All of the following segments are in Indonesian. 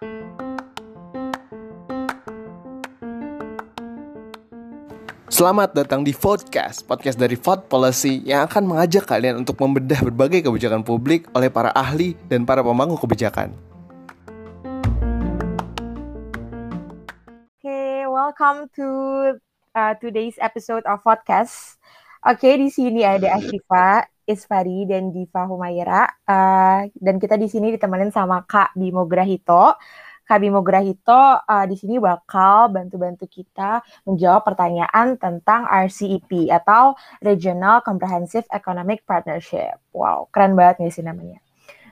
Selamat datang di Vodcast, podcast dari Vod Policy yang akan mengajak kalian untuk membedah berbagai kebijakan publik oleh para ahli dan para pemangku kebijakan. Okay, welcome to uh, today's episode of podcast. Oke, okay, di sini ada Ashifa, Isfari, dan Diva Humaira. Uh, dan kita di sini ditemenin sama Kak Bimo Grahito. Kak Bimo Grahito uh, di sini bakal bantu-bantu kita menjawab pertanyaan tentang RCEP atau Regional Comprehensive Economic Partnership. Wow, keren banget nih sih namanya.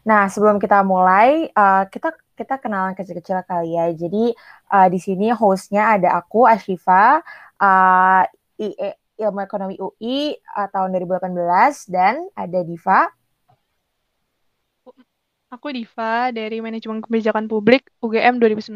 Nah, sebelum kita mulai, uh, kita kita kenalan kecil-kecil kali ya. Jadi uh, di sini hostnya ada aku Ashifa, uh, Ilmu Ekonomi UI uh, tahun 2018 dan ada Diva Aku Diva dari Manajemen Kebijakan Publik UGM 2019.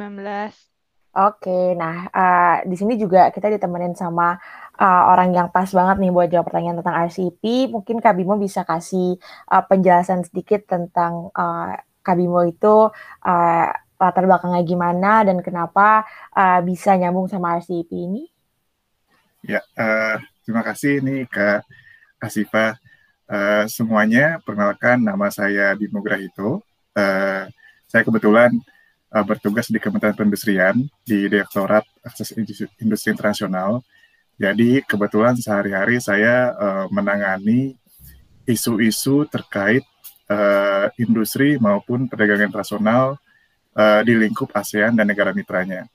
Oke, nah uh, di sini juga kita ditemenin sama uh, orang yang pas banget nih buat jawab pertanyaan tentang RCP. Mungkin Kak Bimo bisa kasih uh, penjelasan sedikit tentang uh, Kak Bimo itu uh, latar belakangnya gimana dan kenapa uh, bisa nyambung sama RCP ini? Ya, uh, terima kasih nih Kak Asifa. Uh, semuanya, perkenalkan nama saya Bimo Grahito. Uh, saya kebetulan uh, bertugas di Kementerian Perindustrian di Direktorat Akses Industri Internasional. Jadi kebetulan sehari-hari saya uh, menangani isu-isu terkait uh, industri maupun perdagangan internasional uh, di lingkup ASEAN dan negara mitranya.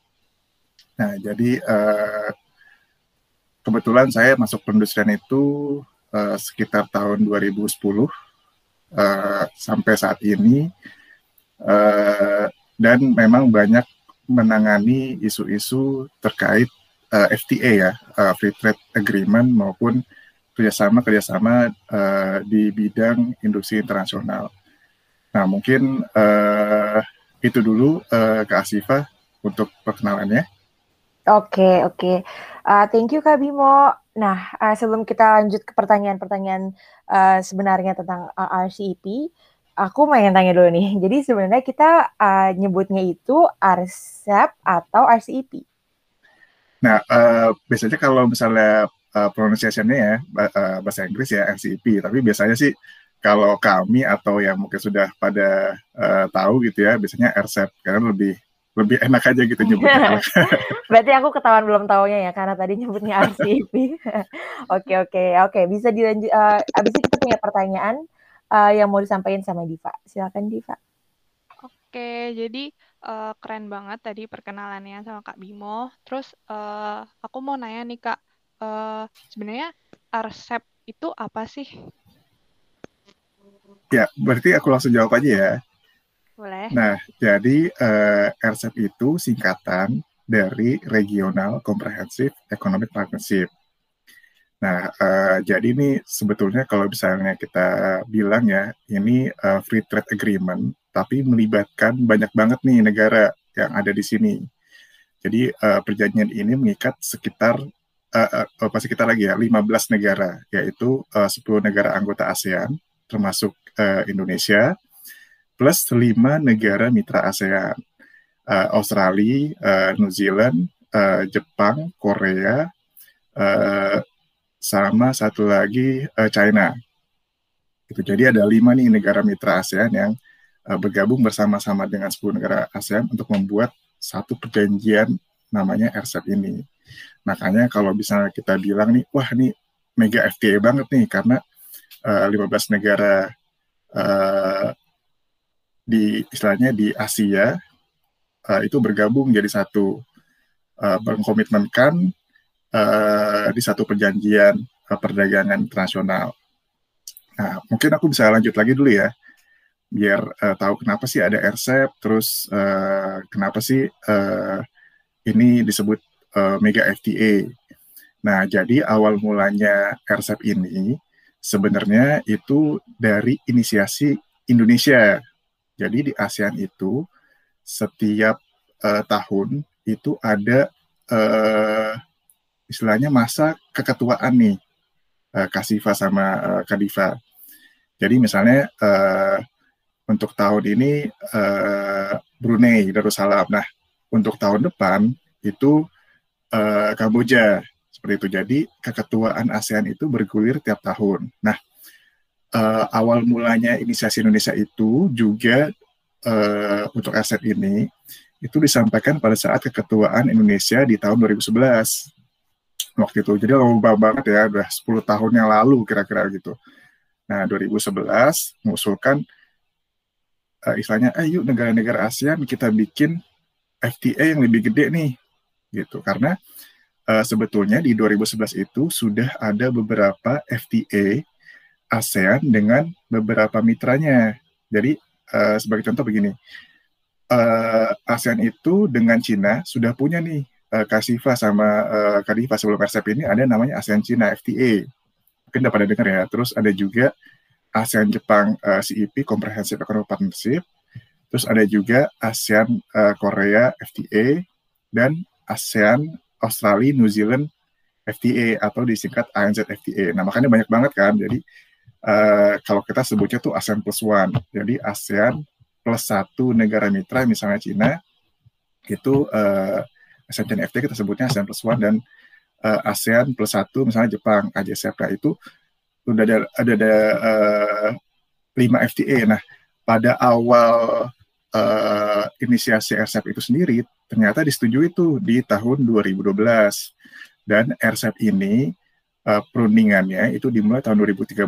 Nah, jadi uh, kebetulan saya masuk perindustrian itu uh, sekitar tahun 2010 uh, eh, sampai saat ini uh, dan memang banyak menangani isu-isu terkait uh, FTA ya uh, Free Trade Agreement maupun kerjasama kerjasama uh, di bidang industri internasional. Nah mungkin uh, itu dulu uh, Kak Asifa untuk perkenalannya. Oke okay, oke, okay. uh, thank you Kak Bimo. Nah, uh, sebelum kita lanjut ke pertanyaan-pertanyaan uh, sebenarnya tentang uh, RCEP, aku mau tanya dulu nih. Jadi sebenarnya kita uh, nyebutnya itu RCEP atau RCEP? Nah, uh, biasanya kalau misalnya uh, pronunciation-nya ya uh, bahasa Inggris ya RCEP, tapi biasanya sih kalau kami atau yang mungkin sudah pada uh, tahu gitu ya, biasanya RCEP karena lebih lebih enak aja gitu nyebutnya. Berarti aku ketahuan belum tahunya ya karena tadi nyebutnya RCP. oke oke oke bisa dilanjut. Uh, abis itu kita punya pertanyaan uh, yang mau disampaikan sama Diva. Silakan Diva. Oke jadi uh, keren banget tadi perkenalannya sama Kak Bimo. Terus uh, aku mau nanya nih Kak, uh, sebenarnya RCEP itu apa sih? Ya berarti aku langsung jawab aja ya. Boleh. Nah, jadi uh, RCEP itu singkatan dari Regional Comprehensive Economic Partnership. Nah, uh, jadi ini sebetulnya kalau misalnya kita bilang ya, ini uh, free trade agreement, tapi melibatkan banyak banget nih negara yang ada di sini. Jadi uh, perjanjian ini mengikat sekitar uh, uh, apa sekitar lagi ya 15 negara, yaitu uh, 10 negara anggota ASEAN, termasuk uh, Indonesia, plus lima negara mitra ASEAN, uh, Australia, uh, New Zealand, uh, Jepang, Korea, uh, sama satu lagi uh, China. Itu jadi ada lima nih negara mitra ASEAN yang uh, bergabung bersama-sama dengan 10 negara ASEAN untuk membuat satu perjanjian namanya RCEP ini. Makanya kalau misalnya kita bilang nih, wah ini mega FTA banget nih karena uh, 15 negara uh, di istilahnya di Asia uh, itu bergabung jadi satu uh, mengkomitmenkan uh, di satu perjanjian uh, perdagangan internasional. Nah, mungkin aku bisa lanjut lagi dulu ya, biar uh, tahu kenapa sih ada RCEP, terus uh, kenapa sih uh, ini disebut uh, mega FTA. Nah, jadi awal mulanya RCEP ini sebenarnya itu dari inisiasi Indonesia jadi di ASEAN itu setiap uh, tahun itu ada uh, istilahnya masa keketuaan nih uh, Kasifa sama uh, Kadifa. Jadi misalnya uh, untuk tahun ini uh, Brunei Darussalam. Nah, untuk tahun depan itu uh, Kamboja seperti itu. Jadi keketuaan ASEAN itu bergulir tiap tahun. Nah, uh, awal mulanya inisiasi Indonesia itu juga uh, untuk aset ini itu disampaikan pada saat keketuaan Indonesia di tahun 2011 waktu itu. Jadi lama banget ya, udah 10 tahun yang lalu kira-kira gitu. Nah, 2011 mengusulkan uh, istilahnya, yuk negara-negara ASEAN kita bikin FTA yang lebih gede nih, gitu. Karena uh, sebetulnya di 2011 itu sudah ada beberapa FTA ASEAN dengan beberapa mitranya. Jadi uh, sebagai contoh begini, uh, ASEAN itu dengan Cina sudah punya nih uh, Kasifa sama uh, Kadifa sebelum RCEP ini ada namanya ASEAN Cina FTA. Mungkin udah pada dengar ya. Terus ada juga ASEAN Jepang uh, CEP Comprehensive Economic Partnership. Terus ada juga ASEAN uh, Korea FTA dan ASEAN Australia New Zealand FTA atau disingkat ANZ FTA. Nah makanya banyak banget kan. Jadi uh, kalau kita sebutnya tuh ASEAN plus one. Jadi ASEAN plus satu negara mitra, misalnya Cina, itu uh, ASEAN China FTA kita sebutnya ASEAN plus one dan uh, ASEAN plus satu misalnya Jepang AJCPA itu udah ada ada, ada uh, lima FTA. Nah pada awal uh, inisiasi RCEP itu sendiri ternyata disetujui itu di tahun 2012 dan RCEP ini uh, perundingannya itu dimulai tahun 2013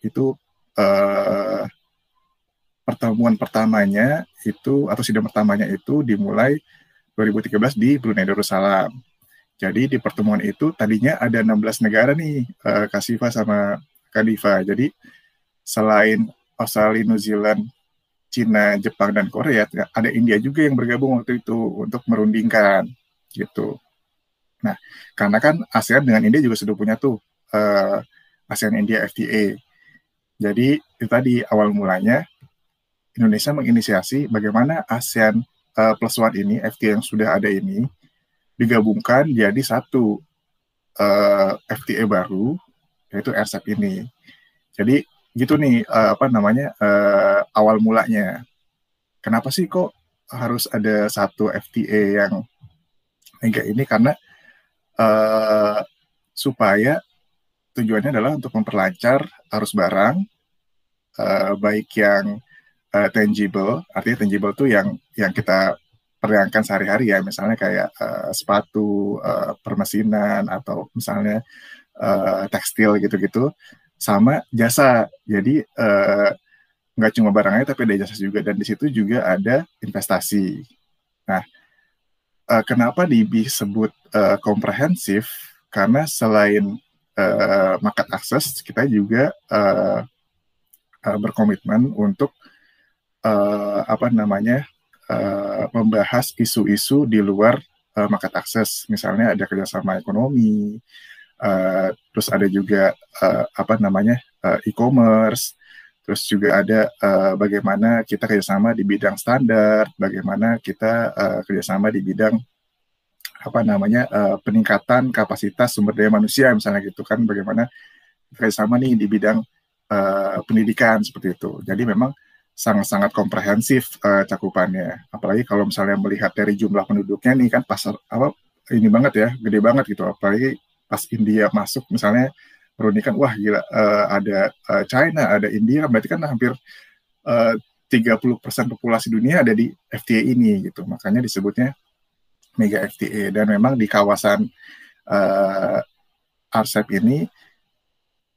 itu uh, pertemuan pertamanya itu atau sidang pertamanya itu dimulai 2013 di Brunei Darussalam. Jadi di pertemuan itu tadinya ada 16 negara nih uh, Kasifa sama Kadifa. Jadi selain Australia, New Zealand, Cina, Jepang dan Korea, ada India juga yang bergabung waktu itu untuk merundingkan gitu. Nah, karena kan ASEAN dengan India juga sudah punya tuh uh, ASEAN India FTA. Jadi itu tadi awal mulanya Indonesia menginisiasi bagaimana ASEAN uh, Plus One ini FTA yang sudah ada ini digabungkan jadi satu uh, FTA baru yaitu RCEP ini. Jadi gitu nih uh, apa namanya uh, awal mulanya. Kenapa sih kok harus ada satu FTA yang kayak ini karena uh, supaya tujuannya adalah untuk memperlancar arus barang uh, baik yang uh, tangible artinya tangible tuh yang yang kita perdagangan sehari-hari ya. Misalnya kayak uh, sepatu uh, permesinan atau misalnya uh, tekstil gitu-gitu sama jasa. Jadi uh, nggak cuma barangnya tapi ada jasa juga. Dan di situ juga ada investasi. Nah uh, kenapa disebut uh, komprehensif? Karena selain uh, market access kita juga uh, uh, berkomitmen untuk uh, apa namanya uh, membahas isu-isu di luar uh, market access. Misalnya ada kerjasama ekonomi uh, terus ada juga uh, apa namanya uh, e-commerce Terus juga ada uh, bagaimana kita kerjasama di bidang standar, bagaimana kita uh, kerjasama di bidang apa namanya uh, peningkatan kapasitas sumber daya manusia misalnya gitu kan, bagaimana kerjasama nih di bidang uh, pendidikan seperti itu. Jadi memang sangat-sangat komprehensif uh, cakupannya. Apalagi kalau misalnya melihat dari jumlah penduduknya nih kan pasar apa ini banget ya, gede banget gitu. Apalagi pas India masuk misalnya merundingkan wah gila uh, ada uh, China, ada India, berarti kan hampir eh, uh, 30% populasi dunia ada di FTA ini gitu. Makanya disebutnya mega FTA dan memang di kawasan uh, RCEP ini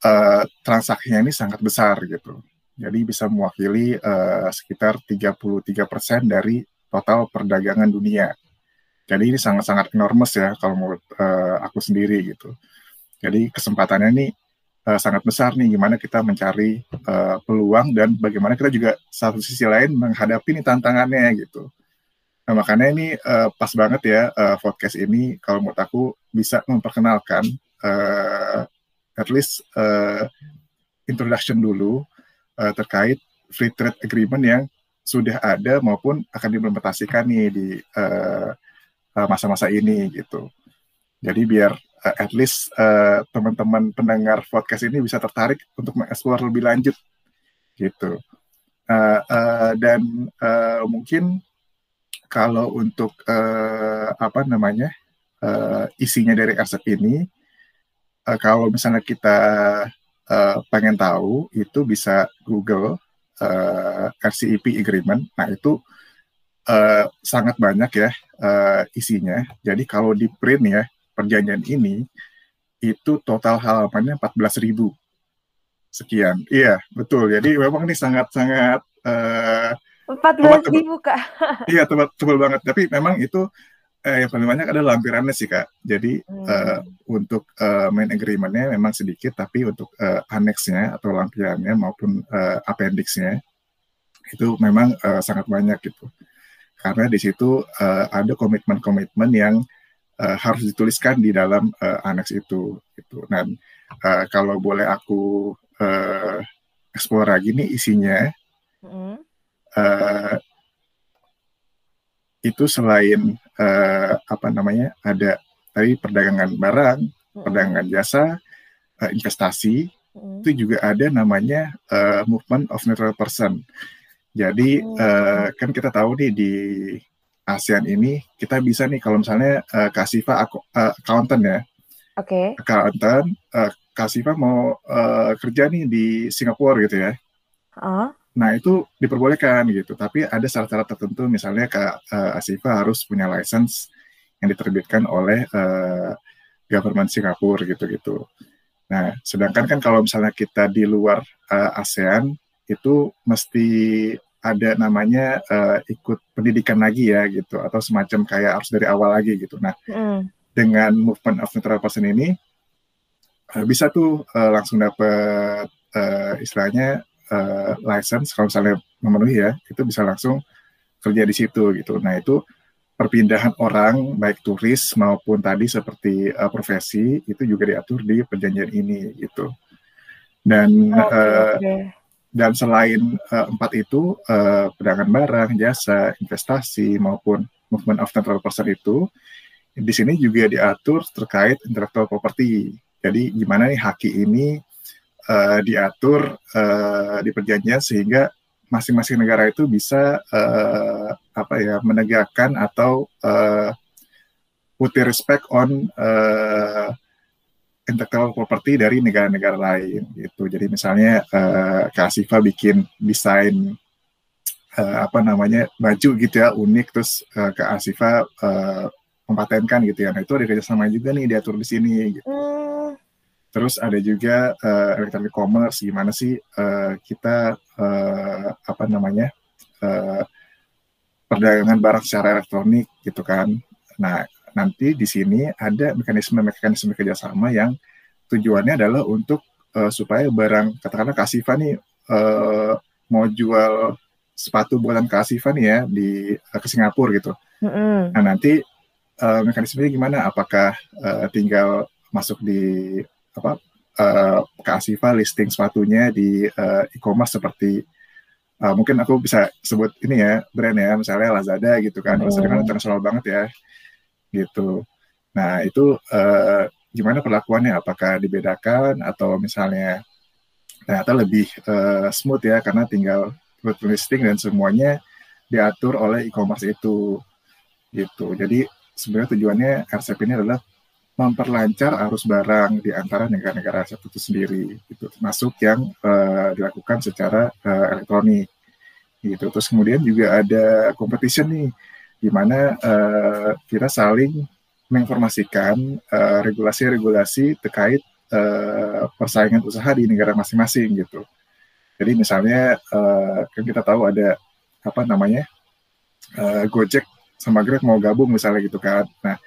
uh, transaksinya ini sangat besar gitu. Jadi bisa mewakili uh, sekitar 33% dari total perdagangan dunia. Jadi ini sangat-sangat enormous ya kalau menurut uh, aku sendiri gitu. Jadi kesempatannya ini uh, sangat besar nih gimana kita mencari uh, peluang dan bagaimana kita juga satu sisi lain menghadapi nih tantangannya gitu. Nah, makanya ini uh, pas banget ya uh, podcast ini kalau menurut aku bisa memperkenalkan uh, at least uh, introduction dulu uh, terkait free trade agreement yang sudah ada maupun akan diimplementasikan nih di masa-masa uh, uh, ini gitu. Jadi biar uh, at least uh, teman-teman pendengar podcast ini bisa tertarik untuk mengeksplor lebih lanjut gitu. Uh, uh, dan uh, mungkin kalau untuk uh, apa namanya uh, isinya dari RCEP ini, uh, kalau misalnya kita uh, pengen tahu, itu bisa Google uh, RCEP Agreement. Nah itu uh, sangat banyak ya uh, isinya. Jadi kalau di print ya perjanjian ini itu total halamannya 14.000 sekian. Iya, betul. Jadi memang ini sangat-sangat uh, empat belas ribu kak. iya, tebal, tebal banget. Tapi memang itu eh, yang paling banyak adalah lampirannya sih kak. Jadi hmm. uh, untuk uh, main agreementnya memang sedikit, tapi untuk uh, anexnya atau lampirannya maupun uh, appendixnya itu memang uh, sangat banyak gitu. Karena di situ uh, ada komitmen-komitmen yang uh, harus dituliskan di dalam uh, aneks itu gitu. Dan uh, kalau boleh aku uh, explore lagi nih isinya mm. uh, itu selain uh, apa namanya ada tadi perdagangan barang, mm. perdagangan jasa, uh, investasi mm. itu juga ada namanya uh, movement of neutral person. Jadi mm. uh, kan kita tahu nih di ASEAN ini kita bisa nih kalau misalnya uh, Kasifa aku, uh, accountant ya. Oke. Okay. Accountant uh, Kasifa mau uh, kerja nih di Singapura gitu ya. Uh. Nah itu diperbolehkan gitu, tapi ada syarat-syarat tertentu misalnya Kak uh, Asifa harus punya license yang diterbitkan oleh uh, government Singapura gitu-gitu. Nah, sedangkan kan kalau misalnya kita di luar uh, ASEAN itu mesti ada namanya uh, ikut pendidikan lagi ya gitu atau semacam kayak harus dari awal lagi gitu. Nah, mm. dengan movement of neutral person ini uh, bisa tuh uh, langsung dapat uh, istilahnya uh, license kalau misalnya memenuhi ya itu bisa langsung kerja di situ gitu. Nah itu perpindahan orang baik turis maupun tadi seperti uh, profesi itu juga diatur di perjanjian ini gitu. Dan okay, uh, okay dan selain uh, empat itu, uh, perdagangan barang, jasa, investasi maupun movement of neutral person itu, di sini juga diatur terkait intellectual property. Jadi gimana nih haki ini uh, diatur uh, di perjanjian sehingga masing-masing negara itu bisa uh, apa ya menegakkan atau uh, put respect on uh, intellectual property dari negara-negara lain gitu. Jadi misalnya uh, Kak Asifa bikin desain uh, apa namanya baju gitu ya unik terus uh, Kak Asifa uh, mempatenkan gitu ya. Nah itu ada kerjasama juga nih diatur di sini gitu. Mm. Terus ada juga uh, electronic commerce gimana sih uh, kita uh, apa namanya uh, perdagangan barang secara elektronik gitu kan. Nah nanti di sini ada mekanisme-mekanisme kerjasama yang tujuannya adalah untuk uh, supaya barang katakanlah Kasifa nih uh, mau jual sepatu buatan Kasifa nih ya di uh, ke Singapura gitu. Mm-hmm. Nah nanti uh, mekanismenya gimana? Apakah uh, tinggal masuk di apa uh, Kasifa listing sepatunya di uh, e-commerce seperti uh, mungkin aku bisa sebut ini ya brand ya misalnya Lazada gitu kan. Mm. Lazada kan internasional banget ya gitu. Nah itu uh, gimana perlakuannya? Apakah dibedakan atau misalnya ternyata lebih uh, smooth ya karena tinggal listing dan semuanya diatur oleh e-commerce itu gitu. Jadi sebenarnya tujuannya RCEP ini adalah memperlancar arus barang di antara negara-negara RCEP itu sendiri, itu termasuk yang uh, dilakukan secara uh, elektronik, gitu. Terus kemudian juga ada competition nih di mana uh, kita saling menginformasikan uh, regulasi-regulasi terkait uh, persaingan usaha di negara masing-masing gitu. Jadi misalnya uh, kan kita tahu ada apa namanya uh, Gojek sama Grab mau gabung misalnya gitu kan. Nah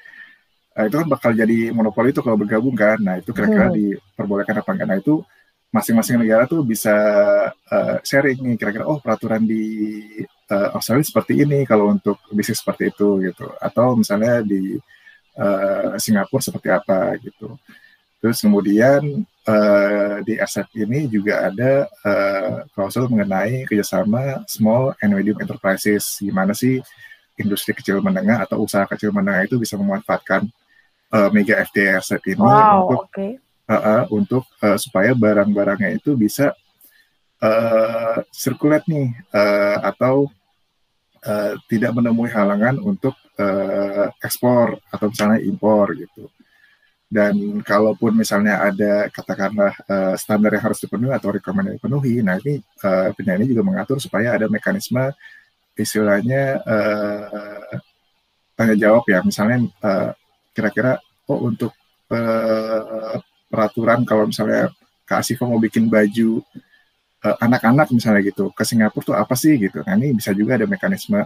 uh, itu kan bakal jadi monopoli itu kalau bergabung kan. Nah itu kira-kira hmm. diperbolehkan apa enggak? Nah itu masing-masing negara tuh bisa uh, sharing nih kira-kira oh peraturan di uh, Australia seperti ini kalau untuk bisnis seperti itu gitu. Atau misalnya di uh, Singapura seperti apa gitu. Terus kemudian uh, di aset ini juga ada uh, klausul mengenai kerjasama small and medium enterprises. Gimana sih industri kecil menengah atau usaha kecil menengah itu bisa memanfaatkan uh, mega FTA aset ini wow, untuk okay uh, uh, untuk uh, supaya barang-barangnya itu bisa uh, nih uh, atau uh, tidak menemui halangan untuk uh, ekspor atau misalnya impor gitu. Dan kalaupun misalnya ada katakanlah uh, standar yang harus dipenuhi atau rekomendasi dipenuhi, nah ini uh, penyanyi juga mengatur supaya ada mekanisme istilahnya uh, tanya jawab ya, misalnya uh, kira-kira oh untuk uh, peraturan kalau misalnya Kak Asifa mau bikin baju anak-anak uh, misalnya gitu ke Singapura tuh apa sih gitu. Nah ini bisa juga ada mekanisme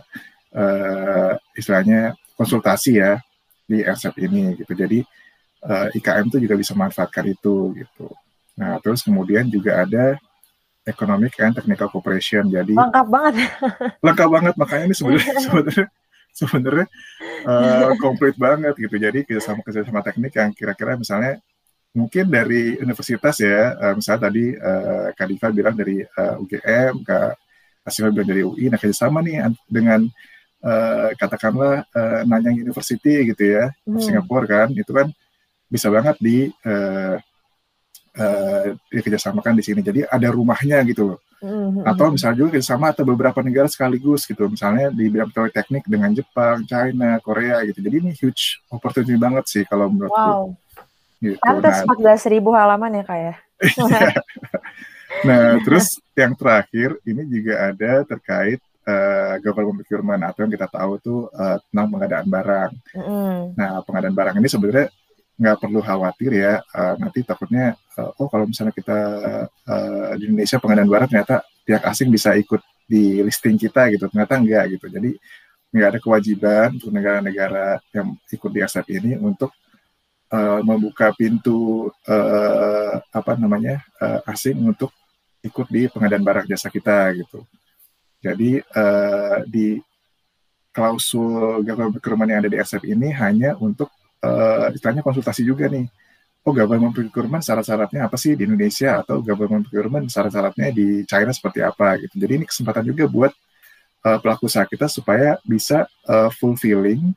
uh, istilahnya konsultasi ya di RCEP ini gitu. Jadi uh, eh, IKM itu juga bisa manfaatkan itu gitu. Nah, terus kemudian juga ada Economic and Technical Cooperation. Jadi lengkap banget. lengkap banget makanya ini sebenarnya sebenarnya sebenarnya uh, komplit banget gitu. Jadi kerjasama kerjasama teknik yang kira-kira misalnya mungkin dari universitas ya, uh, misalnya tadi uh, Kak Diva bilang dari uh, UGM, Kak Asima bilang dari UI. Nah kerjasama nih dengan uh, katakanlah uh, Nanyang University gitu ya, hmm. Singapura kan, itu kan bisa banget di uh, uh, dikerjasamakan di sini. Jadi ada rumahnya gitu loh. Mm-hmm. Atau misalnya juga kerjasama atau beberapa negara sekaligus gitu. Misalnya di bidang teknik dengan Jepang, China, Korea gitu. Jadi ini huge opportunity banget sih kalau menurutku. Wow. Gitu. Pantes nah, 14 ribu halaman ya kak ya. nah terus yang terakhir ini juga ada terkait uh, government procurement atau yang kita tahu tuh uh, tentang pengadaan barang. Mm. Nah pengadaan barang ini sebenarnya nggak perlu khawatir ya uh, nanti takutnya uh, oh kalau misalnya kita uh, di Indonesia pengadaan barang ternyata pihak asing bisa ikut di listing kita gitu ternyata enggak gitu jadi nggak ada kewajiban untuk negara-negara yang ikut di ASEP ini untuk uh, membuka pintu uh, apa namanya uh, asing untuk ikut di pengadaan barang jasa kita gitu jadi uh, di klausul government procurement yang ada di ASEP ini hanya untuk uh, istilahnya konsultasi juga nih. Oh, government procurement syarat-syaratnya apa sih di Indonesia atau government procurement syarat-syaratnya di China seperti apa gitu. Jadi ini kesempatan juga buat uh, pelaku usaha kita supaya bisa uh, fulfilling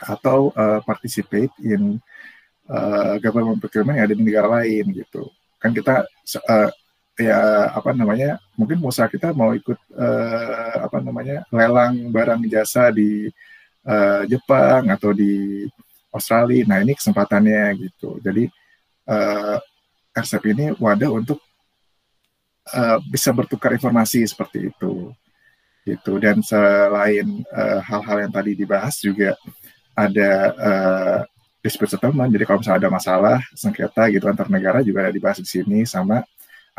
atau uh, participate in uh, government procurement yang ada di negara lain gitu. Kan kita uh, ya apa namanya mungkin usaha kita mau ikut uh, apa namanya lelang barang jasa di uh, Jepang atau di Australia. Nah ini kesempatannya gitu. Jadi uh, RCEP ini wadah untuk uh, bisa bertukar informasi seperti itu. Gitu. Dan selain hal hal-hal yang tadi dibahas juga ada uh, dispute settlement. Jadi kalau misalnya ada masalah sengketa gitu antar negara juga ada dibahas di sini sama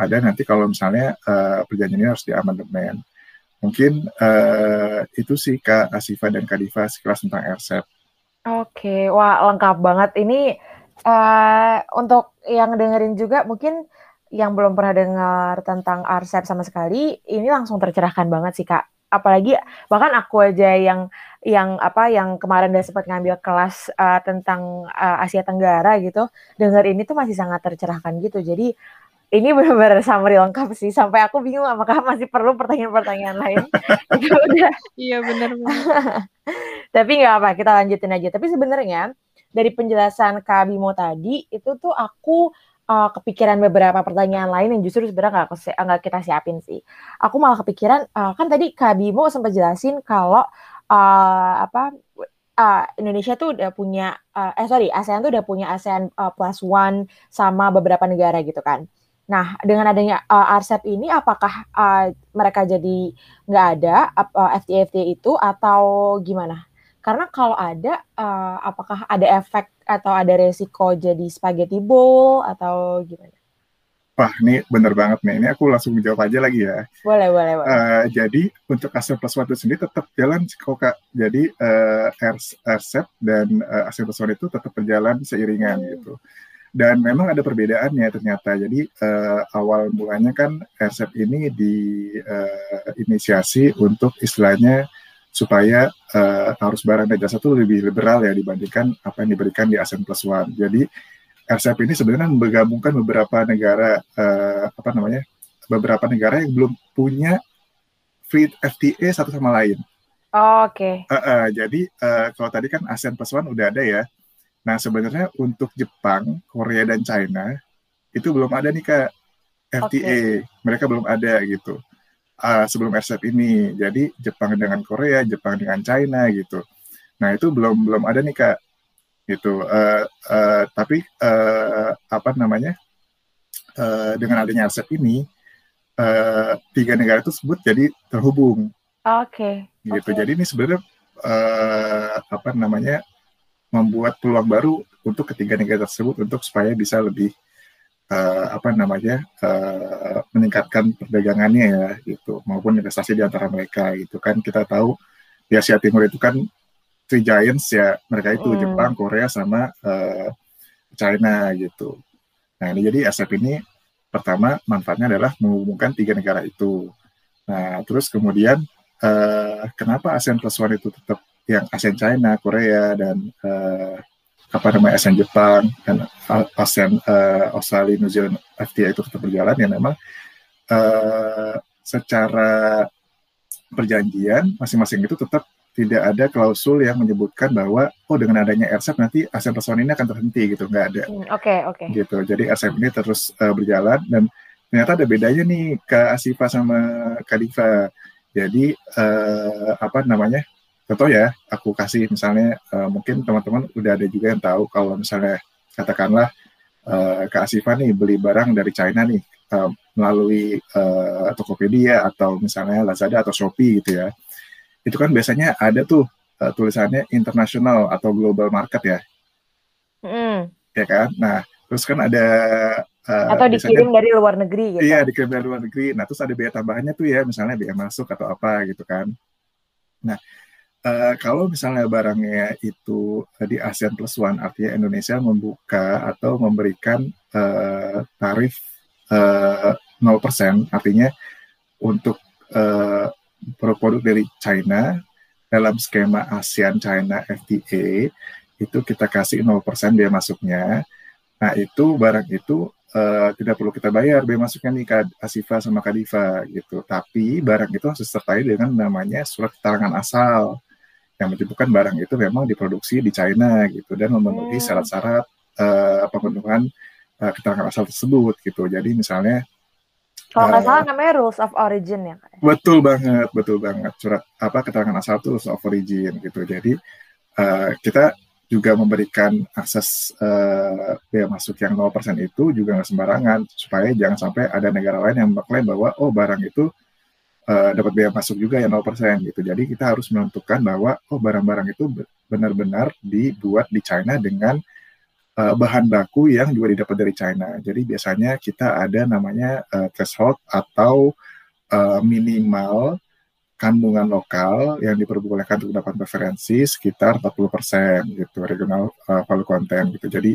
ada nanti kalau misalnya uh, perjanjian ini harus diamandemen. Mungkin uh, itu sih Kak Asifa dan Kak Diva sekilas tentang RCEP. Oke, wah lengkap banget. Ini uh, untuk yang dengerin juga mungkin yang belum pernah dengar tentang RCEP sama sekali, ini langsung tercerahkan banget sih kak. Apalagi bahkan aku aja yang yang apa yang kemarin udah sempat ngambil kelas uh, tentang uh, Asia Tenggara gitu, dengar ini tuh masih sangat tercerahkan gitu. Jadi ini benar-benar summary lengkap sih sampai aku bingung apakah masih perlu pertanyaan-pertanyaan lain. udah. Iya benar. Tapi nggak apa, kita lanjutin aja. Tapi sebenarnya dari penjelasan Kak Bimo tadi itu tuh aku uh, kepikiran beberapa pertanyaan lain yang justru sebenarnya nggak nggak kita siapin sih. Aku malah kepikiran uh, kan tadi Kak Bimo sempat jelasin kalau uh, apa uh, Indonesia tuh udah punya uh, eh sorry ASEAN tuh udah punya ASEAN uh, plus one sama beberapa negara gitu kan. Nah, dengan adanya uh, RCEP ini, apakah uh, mereka jadi nggak ada uh, FTA-FTA itu atau gimana? Karena kalau ada, uh, apakah ada efek atau ada resiko jadi spaghetti bowl atau gimana? Wah, ini bener banget nih. Ini aku langsung jawab aja lagi ya. Boleh, boleh, boleh. Uh, jadi untuk ASEAN Plus One itu sendiri tetap jalan kok Kak. Jadi uh, RCEP dan uh, ASEAN Plus One itu tetap berjalan seiringan hmm. gitu dan memang ada perbedaannya ternyata. Jadi uh, awal mulanya kan RCEP ini diinisiasi uh, untuk istilahnya supaya uh, arus barang dan jasa itu lebih liberal ya dibandingkan apa yang diberikan di ASEAN Plus One. Jadi RCEP ini sebenarnya menggabungkan beberapa negara uh, apa namanya beberapa negara yang belum punya free FTA satu sama lain. Oh, Oke. Okay. Uh, uh, jadi uh, kalau tadi kan ASEAN Plus One udah ada ya. Nah, sebenarnya untuk Jepang, Korea, dan China itu belum ada nih Kak. FTA. Mereka belum ada gitu. Uh, sebelum RCEP ini. Jadi Jepang dengan Korea, Jepang dengan China gitu. Nah itu belum belum ada nih kak. Gitu. Uh, uh, tapi uh, apa namanya? Uh, dengan adanya RCEP ini, uh, tiga negara tersebut jadi terhubung. Oke. Okay. Gitu. Okay. Jadi ini sebenarnya uh, apa namanya? membuat peluang baru untuk ketiga negara tersebut untuk supaya bisa lebih uh, apa namanya uh, meningkatkan perdagangannya ya gitu maupun investasi di antara mereka gitu kan kita tahu di Asia Timur itu kan three giants ya. Mereka itu mm. Jepang Korea sama uh, China gitu. Nah ini jadi ASEP ini pertama manfaatnya adalah menghubungkan tiga negara itu. Nah terus kemudian uh, kenapa ASEAN Plus One itu tetap yang ASEAN China Korea dan uh, apa namanya ASEAN Jepang dan ASEAN uh, Australia New Zealand FTA itu tetap berjalan ya memang uh, secara perjanjian masing-masing itu tetap tidak ada klausul yang menyebutkan bahwa oh dengan adanya RCEP nanti ASEAN Plus ini akan terhenti gitu nggak ada. Hmm, oke okay, oke. Okay. Gitu jadi RCEP ini terus uh, berjalan dan ternyata ada bedanya nih ke Asifa sama Kadifa. Jadi uh, apa namanya contoh ya aku kasih misalnya uh, mungkin teman-teman udah ada juga yang tahu kalau misalnya katakanlah uh, Kak Asifa nih beli barang dari China nih uh, melalui uh, Tokopedia atau misalnya Lazada atau Shopee gitu ya itu kan biasanya ada tuh uh, tulisannya internasional atau global market ya. Mm. ya kan? Nah terus kan ada uh, atau dikirim dari luar negeri gitu. Iya dikirim dari luar negeri. Nah terus ada biaya tambahannya tuh ya misalnya biaya masuk atau apa gitu kan. Nah Uh, kalau misalnya barangnya itu di ASEAN Plus One, artinya Indonesia membuka atau memberikan uh, tarif uh, 0%, artinya untuk uh, produk dari China dalam skema ASEAN China FTA itu kita kasih 0% biaya masuknya. Nah itu barang itu uh, tidak perlu kita bayar biaya masuknya nih ke Asifa sama Kadifa gitu. Tapi barang itu harus disertai dengan namanya surat keterangan asal yang menyebutkan barang itu memang diproduksi di China gitu dan memenuhi hmm. syarat-syarat uh, pemenuhan uh, keterangan asal tersebut gitu. Jadi misalnya kalau nggak uh, salah namanya rules of origin ya kak? Betul banget, betul banget. Surat apa keterangan asal itu rules of origin gitu. Jadi uh, kita juga memberikan akses uh, biaya masuk yang 0% itu juga nggak sembarangan supaya jangan sampai ada negara lain yang mengklaim bahwa oh barang itu uh, dapat biaya masuk juga ya 0% gitu. Jadi kita harus menentukan bahwa oh barang-barang itu benar-benar dibuat di China dengan uh, bahan baku yang juga didapat dari China. Jadi biasanya kita ada namanya uh, threshold atau uh, minimal kandungan lokal yang diperbolehkan untuk dapat preferensi sekitar 40% gitu regional uh, value content gitu. Jadi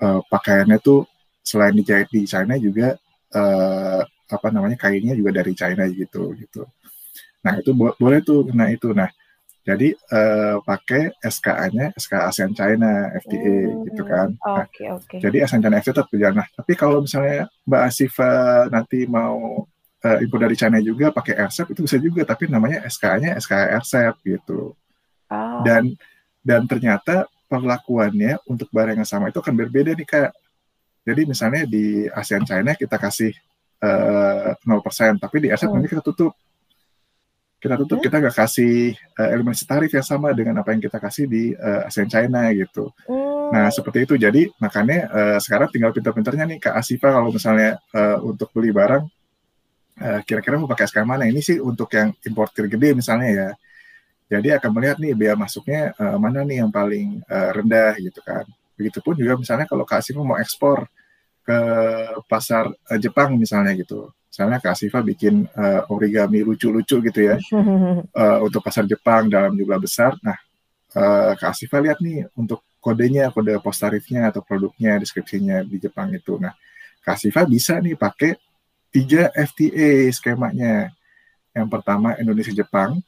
uh, pakaiannya tuh selain dijahit di China juga uh, apa namanya kainnya juga dari China gitu gitu. Nah itu bo boleh tuh kena itu. Nah jadi uh, pakai SKA-nya SK ASEAN China FTA hmm, gitu kan. Nah, okay, okay. Jadi ASEAN China FTA tetap berjalan. Nah, tapi kalau misalnya Mbak Asifa nanti mau uh, impor dari China juga pakai RCEP itu bisa juga, tapi namanya SKA-nya SKA RCEP gitu. Oh. Dan dan ternyata perlakuannya untuk barang yang sama itu akan berbeda nih kak. Jadi misalnya di ASEAN China kita kasih uh, persen tapi di aset oh. nanti kita tutup kita tutup hmm? kita nggak kasih uh, elemen tarif yang sama dengan apa yang kita kasih di uh, ASEAN China gitu. Hmm. Nah seperti itu jadi makanya uh, sekarang tinggal pintar-pintarnya nih Kak Asifa kalau misalnya uh, untuk beli barang uh, kira-kira mau pakai skema mana ini sih untuk yang importir gede misalnya ya. Jadi akan melihat nih biaya masuknya uh, mana nih yang paling uh, rendah gitu kan. Begitupun juga misalnya kalau Kak Asifa mau ekspor ke pasar uh, Jepang misalnya gitu. Misalnya Kak Asifa bikin uh, origami lucu-lucu gitu ya uh, untuk pasar Jepang dalam jumlah besar. Nah, uh, Kak Asifa lihat nih untuk kodenya, kode pos tarifnya atau produknya, deskripsinya di Jepang itu. Nah, Kak Asifa bisa nih pakai tiga FTA skemanya. Yang pertama Indonesia Jepang,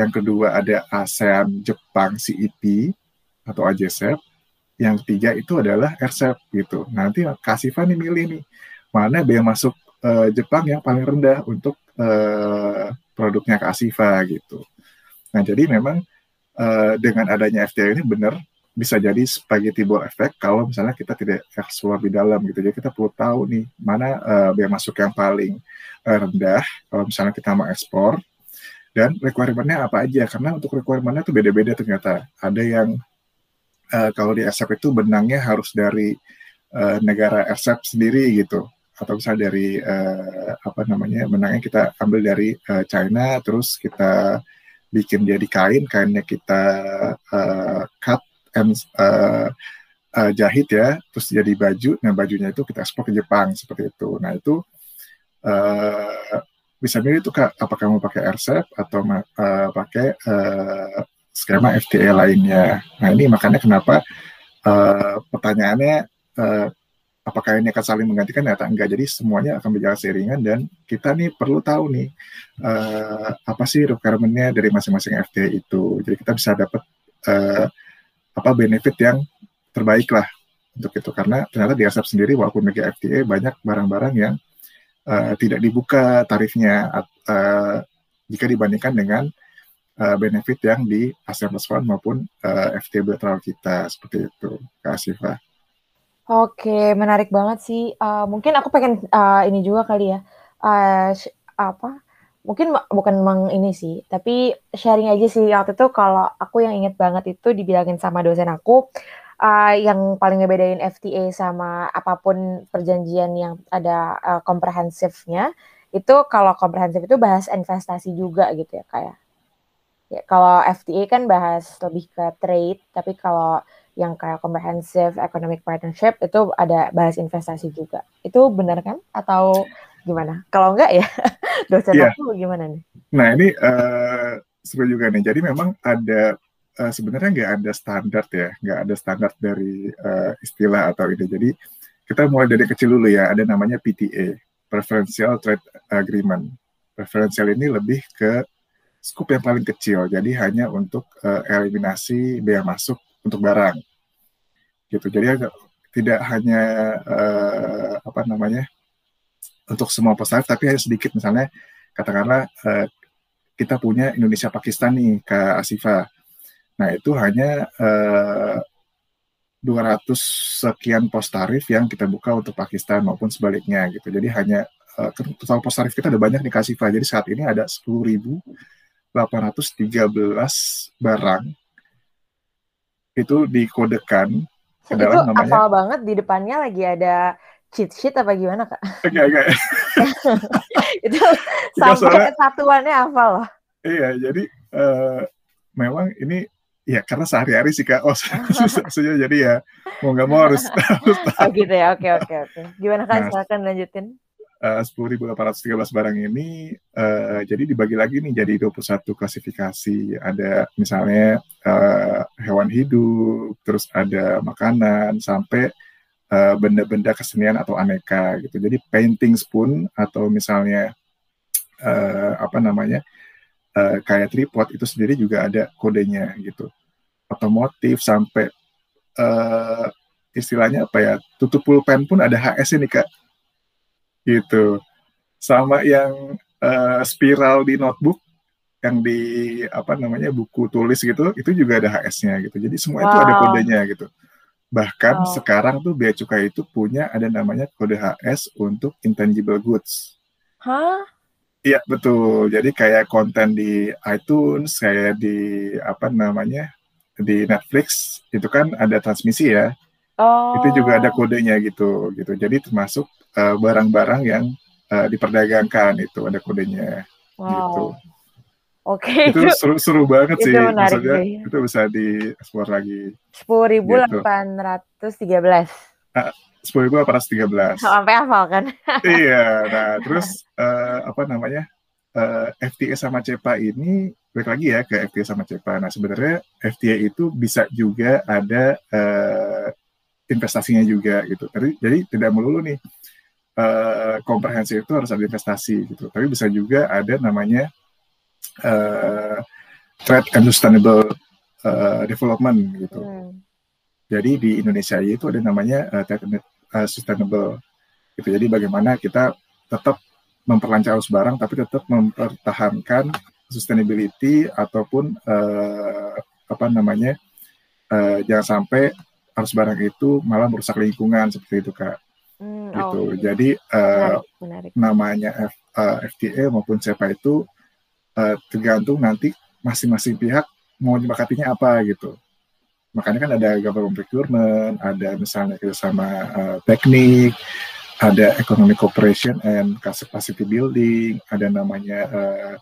yang kedua ada ASEAN Jepang CEP atau AJCEP, yang ketiga itu adalah RCEP gitu. Nanti Kasifa nih milih nih mana biaya masuk uh, Jepang yang paling rendah untuk uh, produknya Kasifa gitu. Nah jadi memang uh, dengan adanya FTA ini benar bisa jadi spaghetti ball effect kalau misalnya kita tidak explore di dalam gitu. Jadi kita perlu tahu nih mana uh, biaya masuk yang paling rendah kalau misalnya kita mau ekspor dan requirement-nya apa aja karena untuk requirement-nya itu beda-beda ternyata. Ada yang uh, kalau di ASEP itu benangnya harus dari uh, negara ASEP sendiri gitu atau misalnya dari uh, apa namanya benangnya kita ambil dari uh, China terus kita bikin dia di kain kainnya kita uh, cut and uh, uh, jahit ya, terus jadi baju. Nah bajunya itu kita ekspor ke Jepang seperti itu. Nah itu uh, bisa milih itu kak, apakah mau pakai RCEP atau uh, pakai uh, skema FTA lainnya. Nah ini makanya kenapa uh, pertanyaannya uh, apakah ini akan saling menggantikan atau enggak. Jadi semuanya akan berjalan seiringan dan kita nih perlu tahu nih uh, apa sih requirement-nya dari masing-masing FTA itu. Jadi kita bisa dapat uh, apa benefit yang terbaik lah untuk itu karena ternyata di ASAP sendiri walaupun mega FTA banyak barang-barang yang uh, tidak dibuka tarifnya uh, jika dibandingkan dengan uh, benefit yang di ASEAN Plus One maupun uh, FTA bilateral kita seperti itu Kak Asifa. Oke, menarik banget sih. Uh, mungkin aku pengen uh, ini juga kali ya. Uh, apa mungkin bukan memang ini sih, tapi sharing aja sih waktu itu kalau aku yang inget banget itu dibilangin sama dosen aku uh, yang paling ngebedain FTA sama apa pun perjanjian yang ada uh, komprehensifnya itu kalau komprehensif itu bahas investasi juga gitu ya kayak ya kalau FTA kan bahas lebih ke trade tapi kalau yang kayak comprehensive economic partnership itu ada bahas investasi juga itu benar kan atau gimana? Kalau enggak ya dosen yeah. aku gimana nih? Nah ini uh, seru juga nih. Jadi memang ada uh, sebenarnya nggak ada standar ya, nggak ada standar dari uh, istilah atau ide. Jadi kita mulai dari kecil dulu ya. Ada namanya PTA, Preferential Trade Agreement. Preferential ini lebih ke skup yang paling kecil. Jadi hanya untuk uh, eliminasi bea masuk untuk barang. Gitu. Jadi tidak hanya uh, apa namanya untuk semua peserta, tapi hanya sedikit misalnya katakanlah uh, kita punya Indonesia Pakistan nih ke Asifa. Nah, itu hanya uh, eh, 200 sekian pos tarif yang kita buka untuk Pakistan maupun sebaliknya gitu. Jadi hanya uh, total pos tarif kita ada banyak ke Asifa. Jadi saat ini ada 10.813 barang itu dikodekan itu namanya. Apal banget di depannya lagi ada cheat sheet apa gimana kak? Oke oke. itu sampai soalnya, satuannya apa loh? Iya jadi uh, memang ini ya karena sehari-hari sih kak. Oh susah jadi ya mau nggak mau harus. harus oh gitu ya oke oke oke. Gimana kak? Nah, Silakan lanjutin. Eh, sepuluh ribu delapan ratus tiga belas barang ini uh, jadi dibagi lagi nih jadi 21 klasifikasi ada misalnya uh, hewan hidup terus ada makanan sampai Eh, benda-benda uh, kesenian atau aneka gitu. Jadi painting spoon atau misalnya uh, apa namanya uh, kayak tripod itu sendiri juga ada kodenya gitu. Otomotif sampai uh, istilahnya apa ya tutup pulpen pun ada HS ini kak. Gitu. Sama yang uh, spiral di notebook yang di apa namanya buku tulis gitu itu juga ada HS-nya gitu. Jadi semua wow. itu ada kodenya gitu. Bahkan oh. sekarang tuh bea cukai itu punya ada namanya kode HS untuk intangible goods. Hah? Iya betul. Jadi kayak konten di iTunes, kayak di apa namanya di Netflix itu kan ada transmisi ya. Oh. Itu juga ada kodenya gitu gitu. Jadi termasuk barang-barang uh, yang uh, diperdagangkan itu ada kodenya wow. gitu. Oke. Itu, itu seru, seru banget sih. Maksudnya sih. itu bisa dieksplor lagi. Sepuluh ribu delapan ratus tiga belas. Ah, sepuluh ribu delapan ratus tiga belas. Sampai hafal kan? iya. Nah terus uh, apa namanya uh, eh, FTA sama CEPA ini balik lagi ya ke FTA sama CEPA. Nah sebenarnya FTA itu bisa juga ada uh, investasinya juga gitu. Jadi, jadi tidak melulu nih uh, komprehensif itu harus ada investasi gitu. Tapi bisa juga ada namanya uh, trade and sustainable uh, development gitu. Hmm. Jadi di Indonesia itu ada namanya uh, trade and uh, sustainable gitu. Jadi bagaimana kita tetap memperlancar arus barang tapi tetap mempertahankan sustainability ataupun uh, apa namanya uh, jangan sampai harus barang itu malah merusak lingkungan seperti itu kak. Hmm, gitu. Oh, Jadi uh, menarik, menarik. namanya F, uh, FTA maupun CEPA itu uh, tergantung nanti masing-masing pihak mau menyepakatinya apa gitu. Makanya kan ada government procurement, ada misalnya kerjasama uh, teknik, ada economic cooperation and capacity building, ada namanya uh,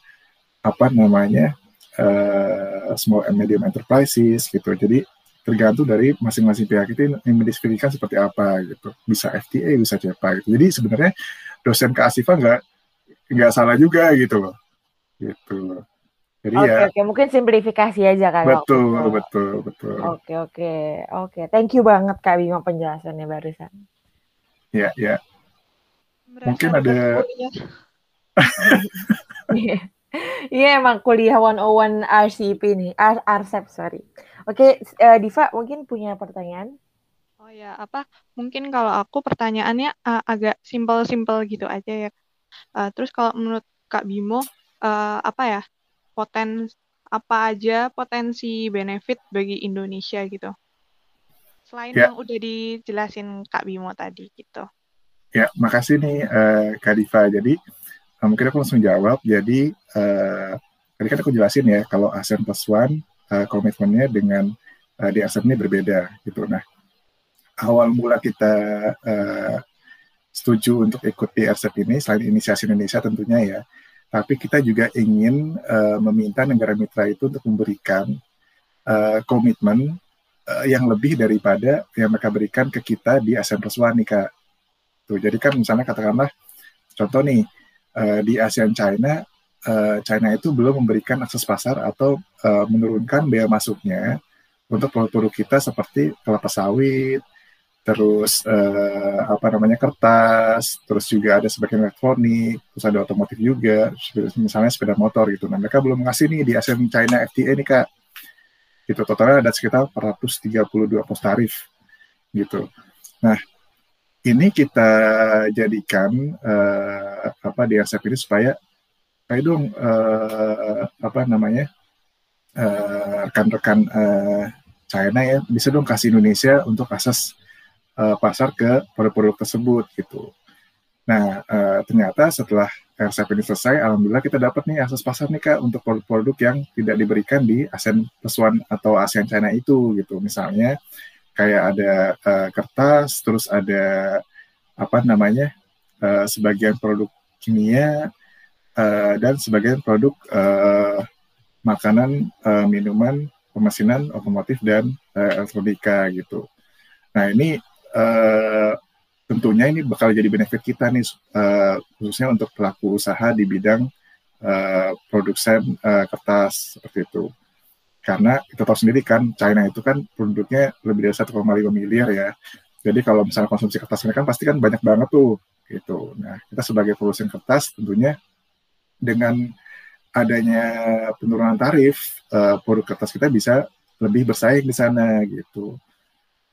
apa namanya uh, small and medium enterprises gitu. Jadi tergantung dari masing-masing pihak itu yang mendiskusikan seperti apa gitu. Bisa FTA, bisa CEPA gitu. Jadi sebenarnya dosen keasifa nggak nggak salah juga gitu loh. Gitu. Jadi okay, ya. Oke, okay. mungkin simplifikasi aja kan. Betul, waktu. betul, betul. Oke, okay, oke, okay. oke. Okay. Thank you banget Kak Bima penjelasannya barusan. Ya, ya. mungkin ada. Iya emang kuliah 101 RCP nih, R RCEP sorry. Oke, uh, Diva mungkin punya pertanyaan? Oh ya, apa? Mungkin kalau aku pertanyaannya uh, agak simpel-simpel gitu aja ya. Uh, terus kalau menurut Kak Bimo, uh, apa ya? poten apa aja potensi benefit bagi Indonesia gitu. Selain ya. yang udah dijelasin Kak Bimo tadi gitu. Ya, makasih nih uh, Kak Diva. Jadi uh, mungkin aku langsung jawab. Jadi uh, tadi kan aku jelasin ya kalau ASEAN Plus One uh, komitmennya dengan uh, di ASEAN ini berbeda gitu. Nah, awal mula kita uh, setuju untuk ikut di RCEP ini selain inisiasi Indonesia tentunya ya tapi kita juga ingin uh, meminta negara mitra itu untuk memberikan uh, komitmen uh, yang lebih daripada yang mereka berikan ke kita di ASEAN Plus One nih Kak. Tuh, jadi kan misalnya katakanlah contoh nih uh, di ASEAN China uh, China itu belum memberikan akses pasar atau uh, menurunkan bea masuknya untuk produk-produk kita seperti kelapa sawit, terus uh, apa namanya kertas, terus juga ada sebagian elektronik, terus ada otomotif juga, misalnya sepeda motor gitu. Nah mereka belum ngasih nih di ASEAN China FTA nih kak. Gitu totalnya ada sekitar 432 pos tarif gitu. Nah ini kita jadikan uh, apa di ASEAN ini supaya kayak dong uh, apa namanya rekan-rekan uh, China ya bisa dong kasih Indonesia untuk akses uh, pasar ke produk-produk tersebut gitu. Nah, uh, ternyata setelah RCEP ini selesai, alhamdulillah kita dapat nih akses pasar nih kak untuk produk-produk yang tidak diberikan di ASEAN Plus One atau ASEAN China itu gitu. Misalnya kayak ada uh, kertas, terus ada apa namanya uh, sebagian produk kimia uh, dan sebagian produk uh, makanan, uh, minuman, pemesinan, otomotif dan uh, elektronika gitu. Nah ini uh, tentunya ini bakal jadi benefit kita nih uh, khususnya untuk pelaku usaha di bidang uh, produsen uh, kertas seperti itu karena kita tahu sendiri kan China itu kan produknya lebih dari 1,5 miliar ya. Jadi kalau misalnya konsumsi kertas mereka kan pasti kan banyak banget tuh gitu. Nah kita sebagai produsen kertas tentunya dengan adanya penurunan tarif uh, produk kertas kita bisa lebih bersaing di sana gitu.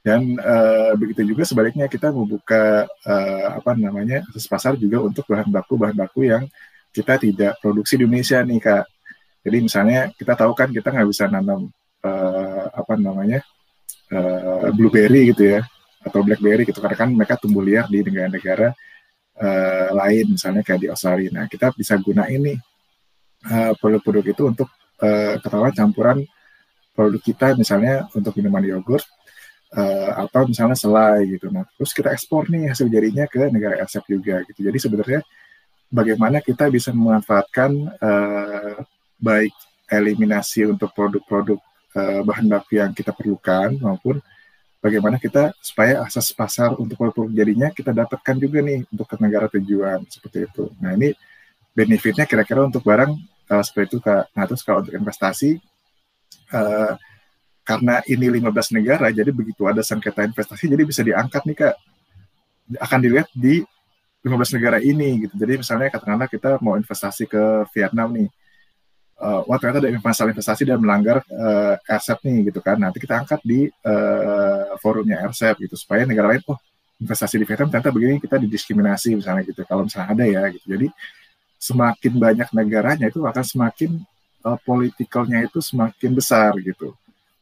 Dan uh, begitu juga sebaliknya kita membuka uh, apa namanya akses pasar juga untuk bahan baku bahan baku yang kita tidak produksi di Indonesia nih kak. Jadi misalnya kita tahu kan kita nggak bisa nanam uh, apa namanya uh, blueberry gitu ya atau blackberry gitu karena kan mereka tumbuh liar di negara-negara uh, lain misalnya kayak di Australia. Nah kita bisa guna ini uh, produk-produk itu untuk uh, katakanlah campuran produk kita misalnya untuk minuman yogurt uh, atau misalnya selai gitu. Nah, terus kita ekspor nih hasil jadinya ke negara RCEP juga gitu. Jadi sebenarnya bagaimana kita bisa memanfaatkan uh, baik eliminasi untuk produk-produk uh, bahan baku yang kita perlukan maupun bagaimana kita supaya akses pasar untuk produk-produk jadinya kita dapatkan juga nih untuk ke negara tujuan seperti itu. Nah, ini benefitnya kira-kira untuk barang uh, seperti itu Kak. Nah, terus kalau untuk investasi uh, karena ini 15 negara, jadi begitu ada sengketa investasi, jadi bisa diangkat nih kak, akan dilihat di 15 negara ini gitu. Jadi misalnya katakanlah kita mau investasi ke Vietnam nih, uh, wah ternyata ada masalah investasi dan melanggar uh, RCEP nih gitu kan. Nanti kita angkat di uh, forumnya RCEP gitu supaya negara lain, oh investasi di Vietnam ternyata begini kita didiskriminasi misalnya gitu. Kalau misalnya ada ya gitu. Jadi semakin banyak negaranya itu akan semakin uh, politikalnya itu semakin besar gitu.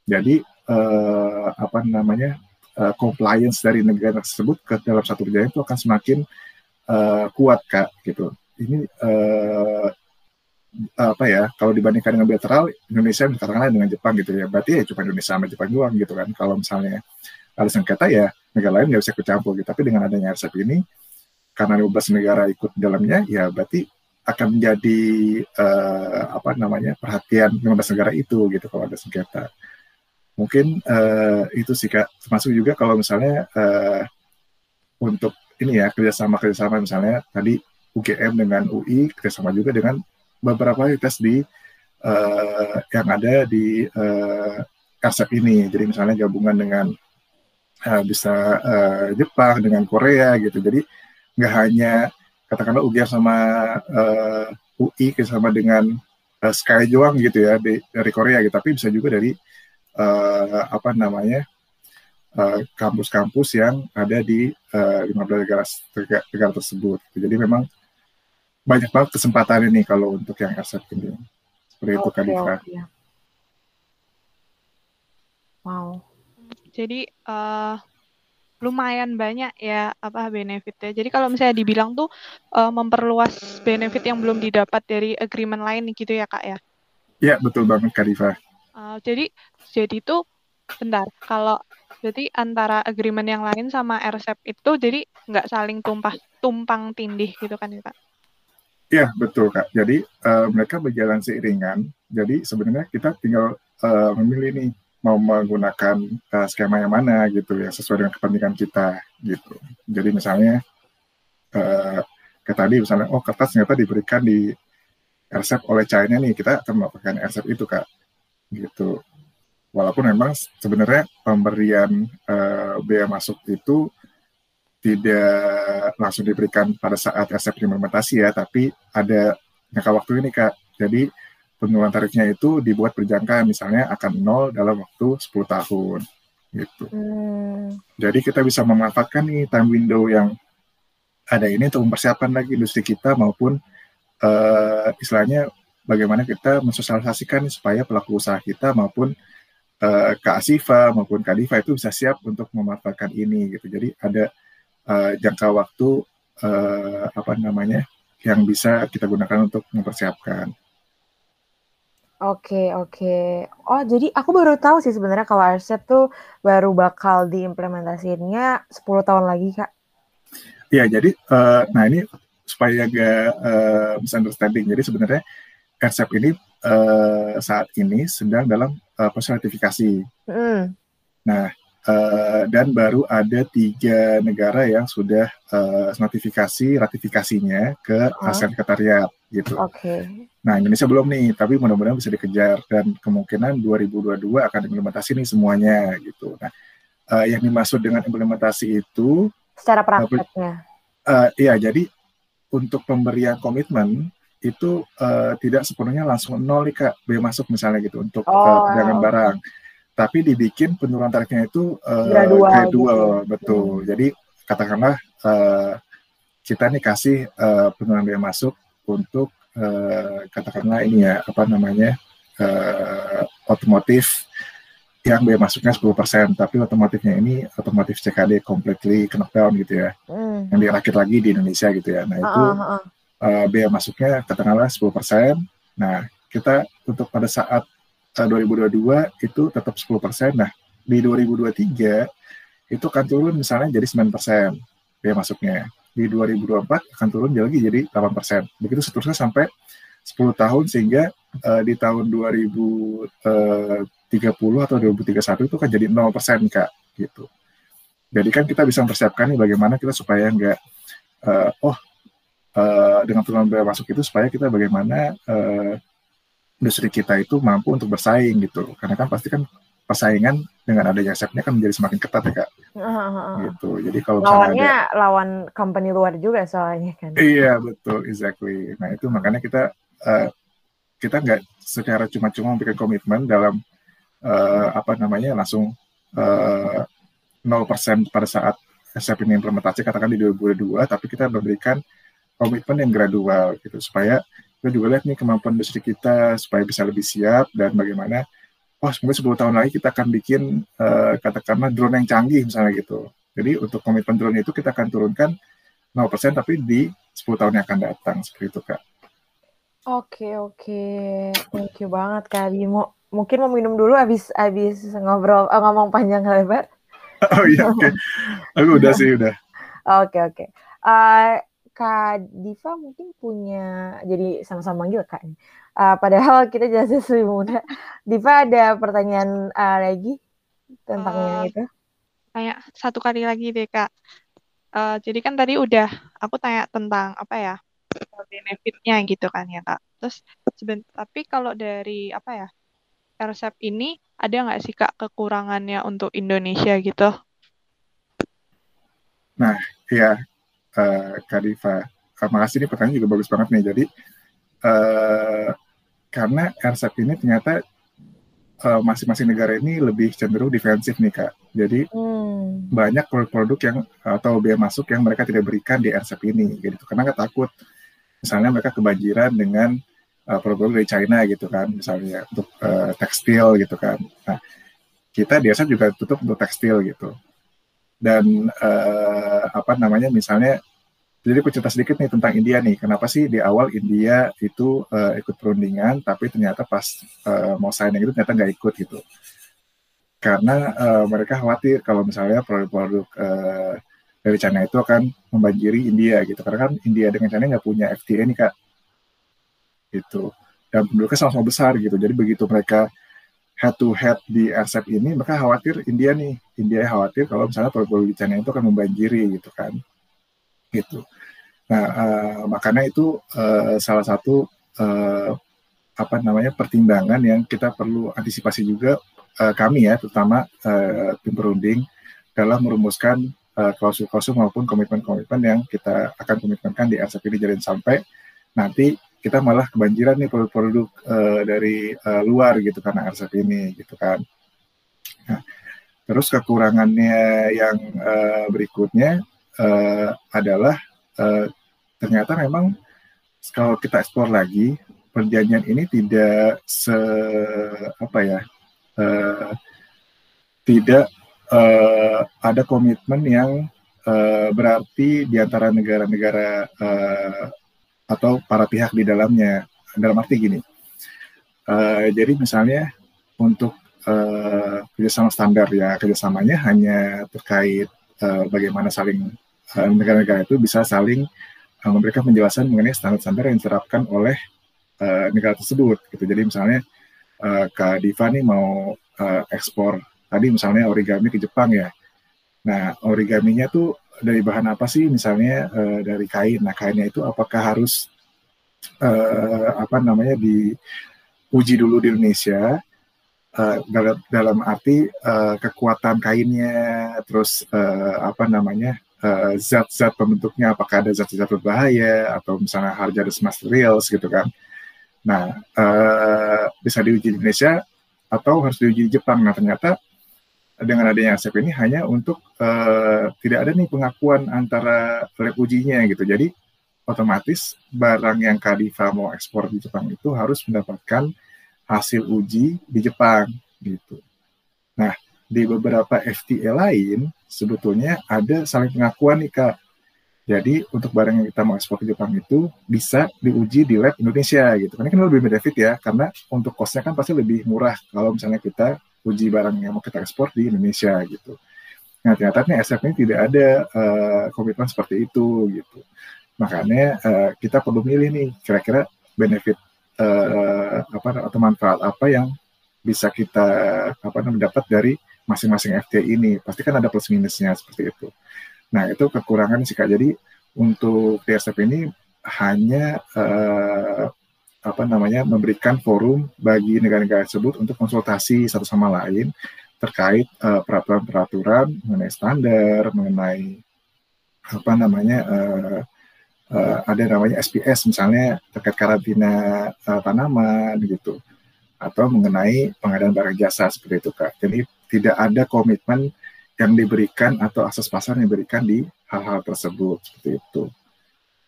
Jadi uh, apa namanya uh, compliance dari negara tersebut ke dalam satu perjanjian itu akan semakin uh, kuat kak gitu. Ini uh, apa ya kalau dibandingkan dengan bilateral Indonesia katakanlah dengan Jepang gitu ya. Berarti ya cuma Indonesia sama Jepang doang gitu kan. Kalau misalnya ada sengketa ya negara lain nggak bisa kecampur gitu. Tapi dengan adanya RCEP ini karena 15 negara ikut dalamnya ya berarti akan menjadi uh, apa namanya perhatian 15 negara itu gitu kalau ada sengketa. Mungkin uh, itu sih kak. Termasuk juga kalau misalnya uh, untuk ini ya kerjasama kerjasama misalnya tadi UGM dengan UI kerjasama juga dengan beberapa tes di uh, yang ada di uh, RCEP ini. Jadi misalnya gabungan dengan uh, bisa uh, Jepang dengan Korea gitu. Jadi nggak hanya katakanlah UGM sama uh, UI sama dengan uh, Sky Joang gitu ya di, dari Korea gitu. Tapi bisa juga dari uh, apa namanya kampus-kampus uh, yang ada di uh, 15 negara, negara tersebut. Jadi memang banyak banget kesempatan ini kalau untuk yang aset ini. Seperti okay, itu Kadifa. Okay. Wow. Jadi uh, lumayan banyak ya apa benefitnya. Jadi kalau misalnya dibilang tuh uh, memperluas benefit yang belum didapat dari agreement lain gitu ya kak ya? Iya betul banget Kak Diva. Uh, jadi jadi tuh bentar kalau jadi antara agreement yang lain sama RCEP itu jadi nggak saling tumpah tumpang tindih gitu kan ya kak? Iya betul kak. Jadi uh, mereka berjalan seiringan. Jadi sebenarnya kita tinggal uh, memilih nih mau menggunakan uh, skema yang mana gitu ya sesuai dengan kepentingan kita gitu. Jadi misalnya uh, kayak tadi misalnya oh kertas ternyata diberikan di RCEP oleh China nih kita akan melakukan RCEP itu kak gitu. Walaupun memang sebenarnya pemberian uh, bea masuk itu tidak langsung diberikan pada saat resep implementasi ya, tapi ada jangka waktu ini Kak. Jadi penurunan tarifnya itu dibuat berjangka misalnya akan nol dalam waktu 10 tahun gitu. Hmm. Jadi kita bisa memanfaatkan nih time window yang ada ini untuk mempersiapkan lagi industri kita maupun uh, istilahnya bagaimana kita mensosialisasikan supaya pelaku usaha kita maupun uh, Kak Asifa maupun Kak Diva itu bisa siap untuk memanfaatkan ini gitu. Jadi ada uh, jangka waktu uh, apa namanya yang bisa kita gunakan untuk mempersiapkan. Oke oke. Oh jadi aku baru tahu sih sebenarnya kalau RCEP tuh baru bakal diimplementasinya 10 tahun lagi kak. Iya jadi uh, nah ini supaya agak uh, misunderstanding. Jadi sebenarnya RCEP ini uh, saat ini sedang dalam uh, proses ratifikasi. Mm. Nah Uh, dan baru ada tiga negara yang sudah uh, notifikasi ratifikasinya ke. ASEAN Sekretariat gitu. Oke. Okay. Nah Indonesia belum nih, tapi mudah-mudahan bisa dikejar dan kemungkinan 2022 akan implementasi nih semuanya gitu. Nah uh, yang dimaksud dengan implementasi itu secara prakteknya. Uh, iya jadi untuk pemberian komitmen itu uh, tidak sepenuhnya langsung nol nih kak biaya masuk misalnya gitu untuk oh, uh, wow. barang tapi dibikin penurunan tarifnya itu uh, gradual, gradual gitu. betul. Hmm. Jadi katakanlah uh, kita nih kasih uh, penurunan biaya masuk untuk uh, katakanlah ini ya apa namanya uh, otomotif yang biaya masuknya 10%, tapi otomotifnya ini otomotif CKD completely knockdown gitu ya, mm. yang dirakit lagi di Indonesia gitu ya. Nah itu uh, uh, uh. biaya masuknya katakanlah 10%. Nah kita untuk pada saat 2022 itu tetap 10%. Nah, di 2023 itu akan turun misalnya jadi 9% biaya masuknya. Di 2024 akan turun lagi jadi 8%. Begitu seterusnya sampai 10 tahun sehingga uh, di tahun 2030 atau 2031 itu kan jadi 0% Kak gitu. Jadi kan kita bisa mempersiapkan nih bagaimana kita supaya enggak uh, oh uh, dengan turunan biaya masuk itu supaya kita bagaimana uh, industri kita itu mampu untuk bersaing gitu. Karena kan pasti kan persaingan dengan adanya sepnya kan menjadi semakin ketat ya kak. Uh, gitu. Jadi kalau lawannya ada, lawan company luar juga soalnya kan. Iya betul. Exactly. Nah itu makanya kita uh, kita nggak secara cuma-cuma memberikan komitmen dalam uh, apa namanya langsung uh, 0% pada saat SAP ini implementasi katakan di 2022 tapi kita memberikan komitmen yang gradual gitu supaya kita juga lihat nih kemampuan industri kita supaya bisa lebih siap dan bagaimana oh semoga 10 tahun lagi kita akan bikin uh, katakanlah drone yang canggih misalnya gitu. Jadi untuk komitmen drone itu kita akan turunkan 0% tapi di 10 tahun yang akan datang seperti itu kak. Oke oke, thank you banget kak Bimo. Mungkin mau minum dulu abis abis ngobrol oh, ngomong panjang lebar. oh iya oke, okay. aku udah sih udah. Oke oke. Uh, Kak Diva mungkin punya jadi sama-sama manggil kak. Uh, padahal kita jelas lebih muda. Diva ada pertanyaan uh, lagi tentang uh, yang itu? Tanya satu kali lagi deh kak. Uh, jadi kan tadi udah aku tanya tentang apa ya benefitnya gitu kan ya kak. Terus seben tapi kalau dari apa ya resep ini ada nggak sih kak kekurangannya untuk Indonesia gitu? Nah, ya uh, Kak Diva, uh, makasih nih pertanyaan juga bagus banget nih. Jadi uh, karena RCEP ini ternyata masing-masing uh, negara ini lebih cenderung defensif nih kak. Jadi hmm. banyak produk-produk yang atau biaya masuk yang mereka tidak berikan di RCEP ini, gitu. Karena nggak takut, misalnya mereka kebanjiran dengan uh, produk dari China gitu kan, misalnya untuk uh, tekstil gitu kan. Nah, kita biasa juga tutup untuk tekstil gitu dan uh, apa namanya misalnya jadi aku cerita sedikit nih tentang India nih. Kenapa sih di awal India itu uh, ikut perundingan tapi ternyata pas uh, mau signing itu ternyata nggak ikut gitu? Karena uh, mereka khawatir kalau misalnya produk-produk uh, dari China itu akan membanjiri India gitu. Karena kan India dengan China nggak punya FTA nih kak. Gitu. Dan penduduknya sama-sama besar gitu. Jadi begitu mereka head to head di RCEP ini, mereka khawatir India nih, India khawatir kalau misalnya di China itu akan membanjiri gitu kan, gitu. Nah uh, makanya itu uh, salah satu uh, apa namanya pertimbangan yang kita perlu antisipasi juga uh, kami ya, terutama uh, tim perunding dalam merumuskan klausul-klausul maupun komitmen-komitmen yang kita akan komitmenkan di RCEP ini jadi sampai nanti kita malah kebanjiran nih produk-produk uh, dari uh, luar gitu karena RCEP ini gitu kan. Nah, terus kekurangannya yang uh, berikutnya uh, adalah uh, ternyata memang kalau kita ekspor lagi perjanjian ini tidak se apa ya uh, tidak uh, ada komitmen yang uh, berarti di antara negara-negara uh, atau para pihak di dalamnya. Dalam arti gini, uh, jadi misalnya untuk uh, kerjasama standar ya kerjasamanya hanya terkait uh, bagaimana saling negara-negara uh, itu bisa saling uh, memberikan penjelasan mengenai standar-standar yang diterapkan oleh uh, negara tersebut. Gitu. Jadi misalnya uh, Kak Diva nih mau uh, ekspor tadi misalnya origami ke Jepang ya. Nah origaminya tuh dari bahan apa sih? Misalnya uh, dari kain. Nah kainnya itu apakah harus uh, apa namanya diuji dulu di Indonesia? Uh, dalam dalam arti uh, kekuatan kainnya terus uh, apa namanya zat-zat uh, pembentuknya apakah ada zat-zat berbahaya atau misalnya harga harus materials gitu kan. Nah uh, bisa diuji di Indonesia atau harus diuji di Jepang. Nah ternyata dengan adanya ASEP ini hanya untuk uh, tidak ada nih pengakuan antara lab ujinya gitu. Jadi otomatis barang yang Kadiva mau ekspor di Jepang itu harus mendapatkan hasil uji di Jepang gitu. Nah, di beberapa FTA lain sebetulnya ada saling pengakuan nih Kak. Jadi untuk barang yang kita mau ekspor ke Jepang itu bisa diuji di lab Indonesia gitu. Ini kan lebih benefit ya karena untuk costnya kan pasti lebih murah kalau misalnya kita uji barang yang mau kita ekspor di Indonesia gitu. Nah ternyata nih SF ini tidak ada uh, komitmen seperti itu gitu. Makanya uh, kita perlu milih nih kira-kira benefit uh, apa atau manfaat apa yang bisa kita apa namanya dari masing-masing FTA ini. Pasti kan ada plus minusnya seperti itu. Nah itu kekurangan sih kak. Jadi untuk DSF ini hanya uh, apa namanya memberikan forum bagi negara-negara tersebut untuk konsultasi satu sama lain terkait uh, peraturan-peraturan mengenai standar, mengenai apa namanya uh, uh, ada namanya SPS misalnya terkait karantina uh, tanaman gitu atau mengenai pengadaan barang jasa seperti itu kak. Jadi tidak ada komitmen yang diberikan atau akses pasar yang diberikan di hal-hal tersebut seperti itu.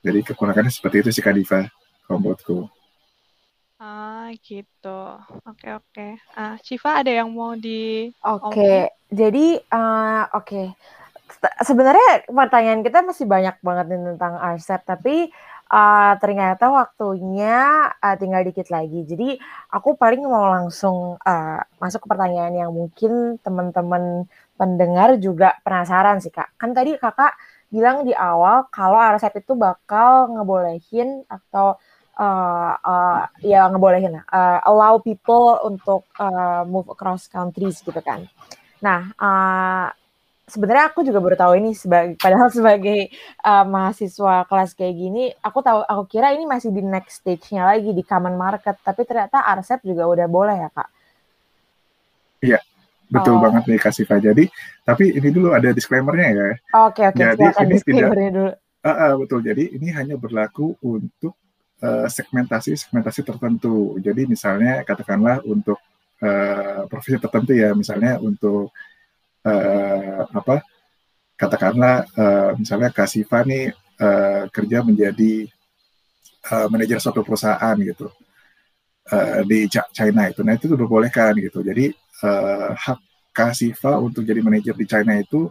Jadi kekurangannya seperti itu sih Kak Diva, kalau menurutku. Ah, gitu. Oke, oke. Ah, Shiva ada yang mau di Oke, jadi uh, oke. Sebenarnya pertanyaan kita masih banyak banget nih tentang RCEP, tapi uh, ternyata waktunya uh, tinggal dikit lagi. Jadi aku paling mau langsung uh, masuk ke pertanyaan yang mungkin teman-teman pendengar juga penasaran sih kak. Kan tadi kakak bilang di awal kalau RCEP itu bakal ngebolehin atau uh, uh, ya ngebolehin uh, allow people untuk uh, move across countries gitu kan. Nah, uh, sebenarnya aku juga baru tahu ini sebagai padahal sebagai uh, mahasiswa kelas kayak gini, aku tahu aku kira ini masih di next stage-nya lagi di common market, tapi ternyata RCEP juga udah boleh ya, Kak. Iya. Betul oh. banget nih Kak Siva. Jadi, tapi ini dulu ada disclaimer-nya ya. Oke, okay, oke. Okay. Jadi ini tidak dulu. Uh, uh, betul. Jadi ini hanya berlaku untuk segmentasi-segmentasi uh, tertentu. Jadi misalnya katakanlah untuk uh, profesi tertentu ya, misalnya untuk uh, apa? Katakanlah uh, misalnya Kasifa nih uh, kerja menjadi uh, manajer suatu perusahaan gitu uh, di China itu. Nah itu diperbolehkan gitu. Jadi uh, hak Kasifa untuk jadi manajer di China itu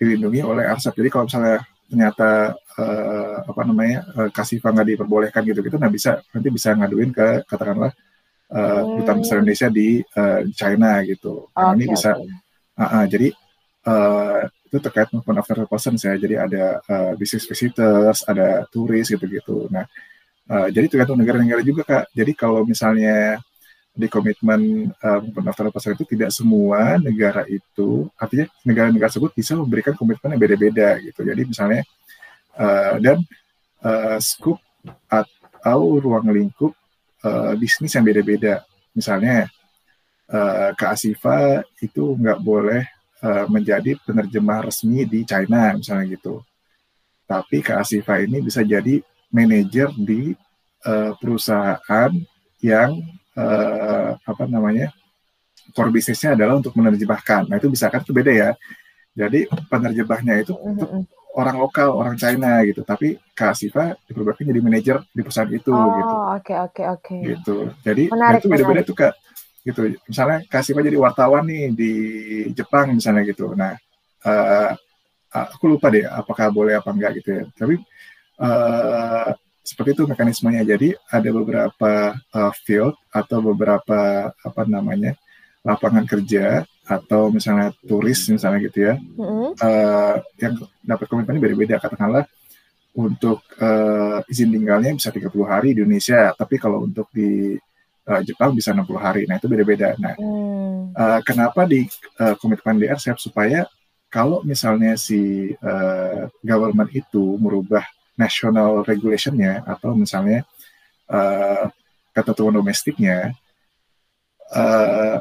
dilindungi oleh ARSAP. Jadi kalau misalnya ternyata uh, apa namanya uh, kasih nggak diperbolehkan gitu gitu nah bisa nanti bisa ngaduin ke katakanlah uh, duta besar Indonesia di uh, China gitu. Okay, ini bisa okay. uh, uh, jadi uh, itu terkait movement of person ya. Jadi ada uh, business visitors ada turis gitu gitu nah uh, jadi tergantung negara-negara juga kak. Jadi kalau misalnya di komitmen uh, pendaftaran pasar itu tidak semua negara itu artinya negara-negara tersebut bisa memberikan komitmen yang beda-beda gitu. Jadi misalnya uh, dan uh, scoop atau ruang lingkup uh, bisnis yang beda-beda. Misalnya uh, Kak Asifa itu nggak boleh uh, menjadi penerjemah resmi di China misalnya gitu. Tapi Kak Asifa ini bisa jadi manajer di uh, perusahaan yang uh, apa namanya core bisnisnya adalah untuk menerjemahkan. Nah itu bisa kan itu beda ya. Jadi penerjemahnya itu mm-hmm. orang lokal, orang China gitu. Tapi Kak Siva diperbolehkan jadi manajer di perusahaan itu oh, gitu. oke okay, oke okay, oke. Okay. Gitu. Jadi menarik, itu beda-beda tuh Kak. Gitu. Misalnya Kak Siva jadi wartawan nih di Jepang misalnya gitu. Nah uh, aku lupa deh apakah boleh apa enggak gitu ya. Tapi uh, seperti itu mekanismenya. Jadi ada beberapa uh, field atau beberapa apa namanya lapangan kerja atau misalnya turis misalnya gitu ya, mm-hmm. uh, yang dapat komitmennya beda-beda. Katakanlah untuk uh, izin tinggalnya bisa 30 hari di Indonesia, tapi kalau untuk di uh, Jepang bisa 60 hari. Nah itu beda-beda. Nah mm. uh, kenapa di uh, komitmen di RCEP supaya kalau misalnya si uh, government itu merubah national regulationnya atau misalnya uh, ketentuan domestiknya uh,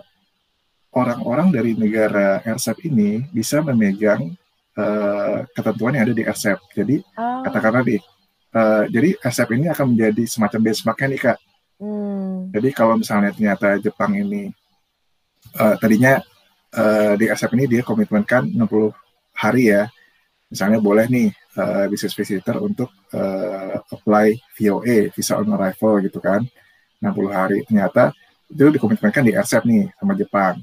orang-orang dari negara RCEP ini bisa memegang uh, ketentuan yang ada di RCEP. Jadi oh. katakanlah nih, uh, jadi RCEP ini akan menjadi semacam benchmarknya nih kak. Hmm. Jadi kalau misalnya ternyata Jepang ini uh, tadinya uh, di RCEP ini dia komitmenkan 60 hari ya, misalnya boleh nih uh, business visitor untuk uh, apply VOA visa on arrival gitu kan. 60 hari. Ternyata itu dikomitmenkan di RCEP nih sama Jepang.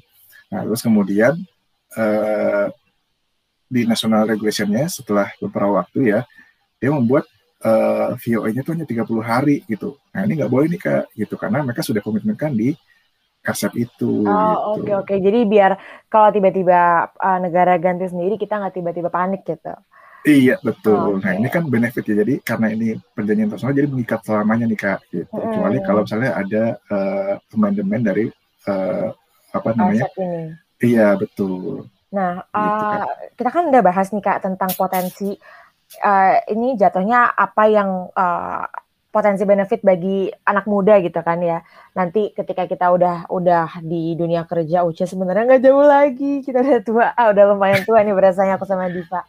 Nah terus kemudian uh, di national regulationnya setelah beberapa waktu ya dia membuat uh, VOA-nya tuh hanya 30 hari gitu. Nah ini nggak boleh nih kak gitu. Karena mereka sudah komitmenkan di RCEP itu. Oh oke gitu. oke. Okay, okay. Jadi biar kalau tiba-tiba uh, negara ganti sendiri kita nggak tiba-tiba panik gitu. Iya betul. Oh, okay. Nah ini kan benefit ya. Jadi karena ini perjanjian internasional jadi mengikat selamanya nih kak. Gitu. Hmm. Kecuali kalau misalnya ada uh, amendement dari uh, apa namanya? Ini. Iya betul. Nah gitu, uh, kita kan udah bahas nih kak tentang potensi. Uh, ini jatuhnya apa yang uh, potensi benefit bagi anak muda gitu kan ya. Nanti ketika kita udah udah di dunia kerja, usia sebenarnya nggak jauh lagi. Kita udah tua, ah, udah lumayan tua nih berasanya aku sama Diva.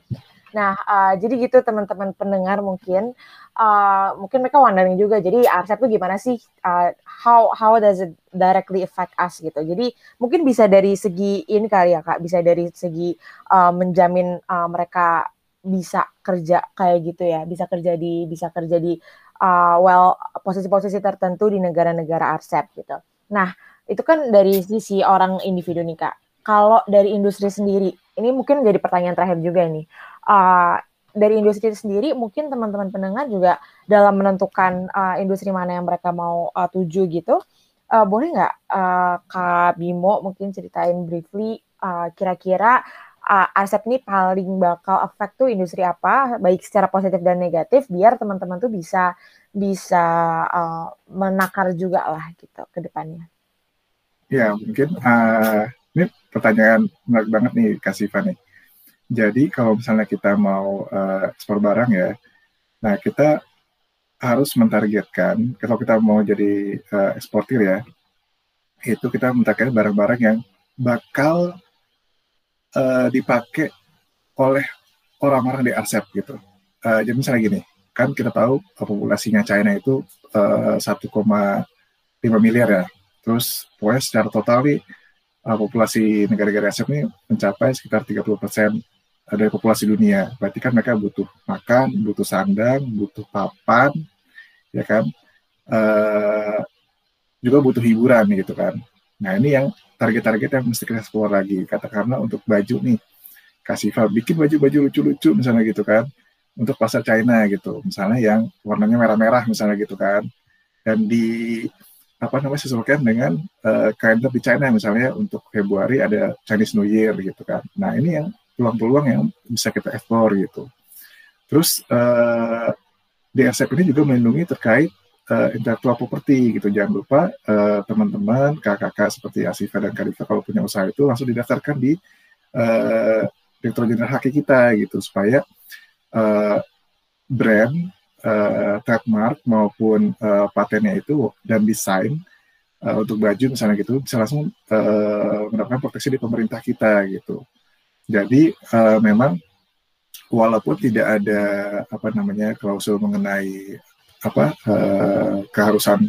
Nah, uh, jadi gitu teman-teman pendengar mungkin uh, mungkin mereka wondering juga. Jadi RCEP itu gimana sih? Uh, how how does it directly affect us gitu. Jadi mungkin bisa dari segi ini kali ya kak, bisa dari segi uh, menjamin uh, mereka bisa kerja kayak gitu ya, bisa kerja di bisa kerja di uh, well posisi-posisi tertentu di negara-negara RCEP gitu. Nah, itu kan dari sisi orang individu nih Kak. Kalau dari industri sendiri, ini mungkin jadi pertanyaan terakhir juga nih. Uh, dari industri sendiri, mungkin teman-teman pendengar juga dalam menentukan uh, industri mana yang mereka mau uh, tuju gitu, uh, boleh nggak uh, Kak Bimo mungkin ceritain briefly kira kira-kira uh, Arsep ini paling bakal efek tuh industri apa, baik secara positif dan negatif, biar teman-teman tuh bisa bisa uh, menakar juga lah gitu ke depannya. Ya mungkin uh, ini pertanyaan menarik banget nih kasih Fani. Jadi kalau misalnya kita mau uh, ekspor barang ya, nah kita harus mentargetkan kalau kita mau jadi uh, eksportir ya, itu kita mentargetkan barang-barang yang bakal uh, dipakai oleh orang-orang di ASEP gitu. Uh, jadi misalnya gini, kan kita tahu populasinya China itu uh, 1,5 miliar ya. Terus pokoknya secara total nih uh, populasi negara-negara ASEP ini mencapai sekitar 30 persen dari populasi dunia. Berarti kan mereka butuh makan, butuh sandang, butuh papan, ya kan. Uh, juga butuh hiburan gitu kan. Nah ini yang target-target yang mesti kita explore lagi. Katakanlah untuk baju nih, kasih file, bikin baju-baju lucu-lucu misalnya gitu kan, untuk pasar China gitu. Misalnya yang warnanya merah-merah misalnya gitu kan. Dan di apa namanya sesuaikan dengan uh, kalender di China misalnya untuk Februari ada Chinese New Year gitu kan. Nah ini yang peluang-peluang yang bisa kita explore gitu. Terus uh, di DSF ini juga melindungi terkait uh, intellectual property gitu. Jangan lupa uh, teman-teman, kakak-kakak seperti Asifa dan Kadifa kalau punya usaha itu langsung didaftarkan di uh, Direktur Jenderal Haki kita gitu supaya uh, brand, uh, trademark maupun uh, patennya itu dan desain uh, untuk baju misalnya gitu bisa langsung uh, mendapatkan proteksi di pemerintah kita gitu. Jadi uh, memang walaupun tidak ada apa namanya klausul mengenai apa uh, keharusan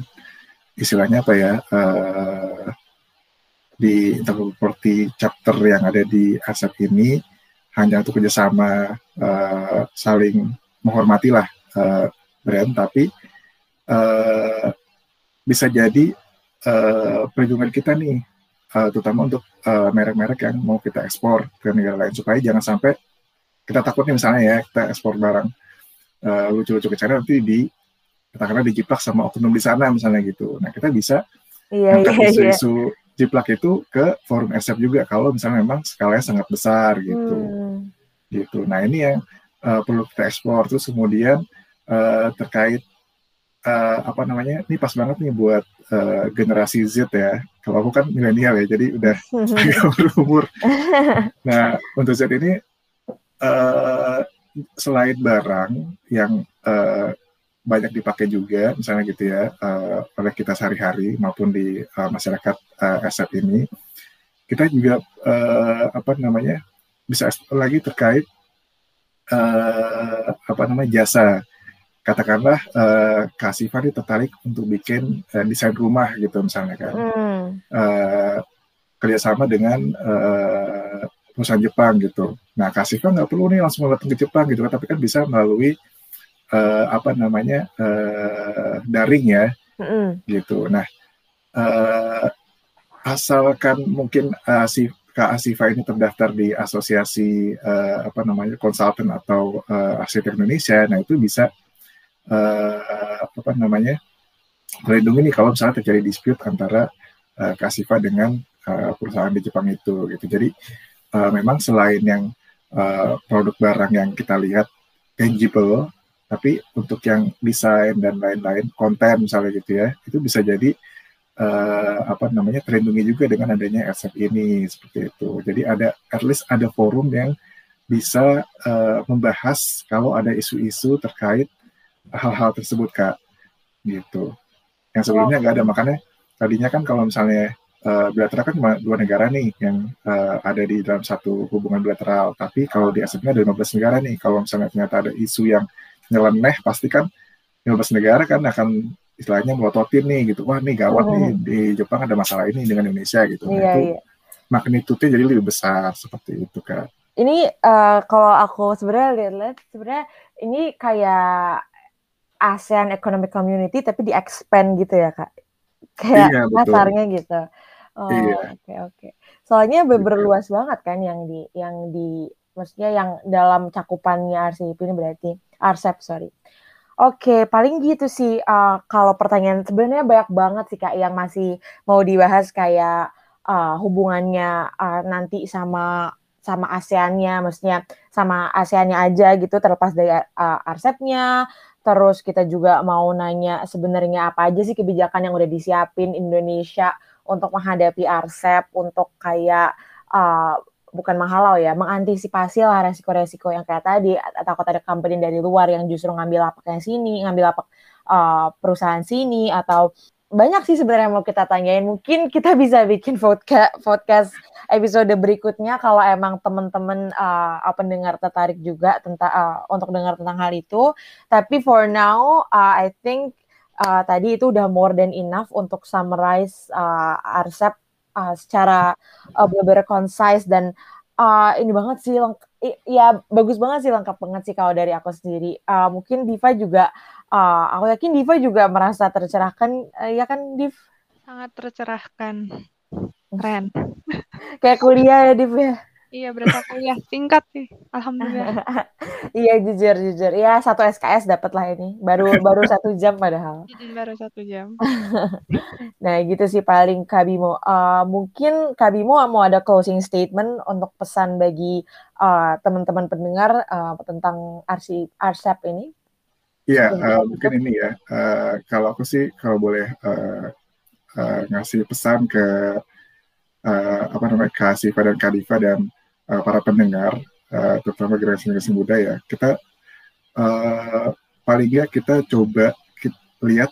istilahnya apa ya uh, di property chapter yang ada di aset ini hanya untuk kerjasama uh, saling menghormatilah uh, brand tapi uh, bisa jadi uh, perlindungan kita nih uh, terutama untuk merek-merek uh, yang mau kita ekspor ke negara lain supaya jangan sampai kita takut nih misalnya ya kita ekspor barang uh, lucu-lucu ke China nanti di katakanlah dijiplak sama oknum di sana misalnya gitu. Nah kita bisa iya, iya, iya, isu-isu iya. jiplak itu ke forum SF juga kalau misalnya memang skalanya sangat besar gitu. Hmm. Gitu. Nah ini yang uh, perlu kita ekspor terus kemudian uh, terkait uh, apa namanya ini pas banget nih buat uh, generasi Z ya. Kalau aku kan milenial ya, jadi udah agak berumur. Nah untuk Z ini uh, selain barang yang uh, banyak dipakai juga misalnya gitu ya uh, oleh kita sehari-hari maupun di uh, masyarakat uh, aset ini. Kita juga uh, apa namanya bisa lagi terkait uh, apa namanya jasa. Katakanlah uh, kasih tertarik untuk bikin uh, desain rumah gitu misalnya kan. Hmm. uh, kerjasama dengan uh, perusahaan Jepang gitu. Nah kasih nggak perlu nih langsung datang ke Jepang gitu kan tapi kan bisa melalui uh, apa namanya uh, daring ya. Mm. gitu. Nah uh, asalkan mungkin uh, si Kak Asifa ini terdaftar di asosiasi uh, apa namanya konsultan atau uh, arsitek Indonesia nah itu bisa uh, apa namanya melindungi nih kalau misalnya terjadi dispute antara uh, Kak Asifa dengan uh, perusahaan di Jepang itu gitu. Jadi uh, memang selain yang uh, produk barang yang kita lihat tangible tapi untuk yang desain dan lain-lain konten misalnya gitu ya itu bisa jadi uh, apa namanya terlindungi juga dengan adanya SF ini seperti itu. Jadi ada at least ada forum yang bisa uh, membahas kalau ada isu-isu terkait hal-hal tersebut kak. Gitu. Yang sebelumnya nggak ada makanya tadinya kan kalau misalnya uh, bilateral kan cuma dua negara nih yang uh, ada di dalam satu hubungan bilateral. Tapi kalau di SF-nya ada 15 negara nih. Kalau misalnya ternyata ada isu yang nyeleneh pasti kan 15 negara kan akan istilahnya melototin nih gitu wah nih gawat nih oh. di Jepang ada masalah ini dengan Indonesia gitu nah, iya, itu iya. magnitude jadi lebih besar seperti itu kan ini uh, kalau aku sebenarnya lihat sebenarnya ini kayak ASEAN Economic Community tapi di expand gitu ya kak kayak Iya, pasarnya gitu oh Iya. oke oke soalnya Gitu. berluas banget kan yang di yang di maksudnya yang dalam cakupannya RCEP ini berarti RCEP sorry Oke, paling gitu sih. Uh, kalau pertanyaan sebenarnya banyak banget sih kak yang masih mau dibahas kayak uh, hubungannya uh, nanti sama sama ASEAN-nya, maksudnya sama ASEAN-nya aja gitu terlepas dari uh, RCEP-nya. Terus kita juga mau nanya sebenarnya apa aja sih kebijakan yang udah disiapin Indonesia untuk menghadapi RCEP, untuk kayak uh, bukan menghalau ya, mengantisipasi lah resiko-resiko yang kayak tadi, atau ada company dari luar yang justru ngambil lapaknya sini, ngambil lapak uh, perusahaan sini, atau banyak sih sebenarnya mau kita tanyain. Mungkin kita bisa bikin podcast, podcast episode berikutnya kalau emang teman-teman uh, pendengar tertarik juga tentang uh, untuk dengar tentang hal itu. Tapi for now, uh, I think uh, tadi itu udah more than enough untuk summarize uh, RCEP uh, secara uh, benar-benar concise dan uh, ini banget sih ya bagus banget sih lengkap banget sih kalau dari aku sendiri. Uh, mungkin Diva juga uh, aku yakin Diva juga merasa tercerahkan uh, ya kan Div Sangat tercerahkan. Keren. kayak kuliah ya Div ya. Iya, berapa kuliah singkat sih. Alhamdulillah. Iya jujur jujur ya satu SKS dapat lah ini baru baru satu jam padahal. Baru satu jam. Nah gitu sih paling Kabimo. Uh, mungkin Kabimo mau ada closing statement untuk pesan bagi uh, teman-teman pendengar uh, tentang RC RCEP ini. Iya, eh, kita mungkin ini ya. eh, kalau aku sih kalau boleh eh, eh, ngasih pesan ke eh, apa namanya Kak Siva dan Kak Diva dan eh, para pendengar, eh, terutama generasi-generasi muda ya, kita eh, paling nggak kita coba kita lihat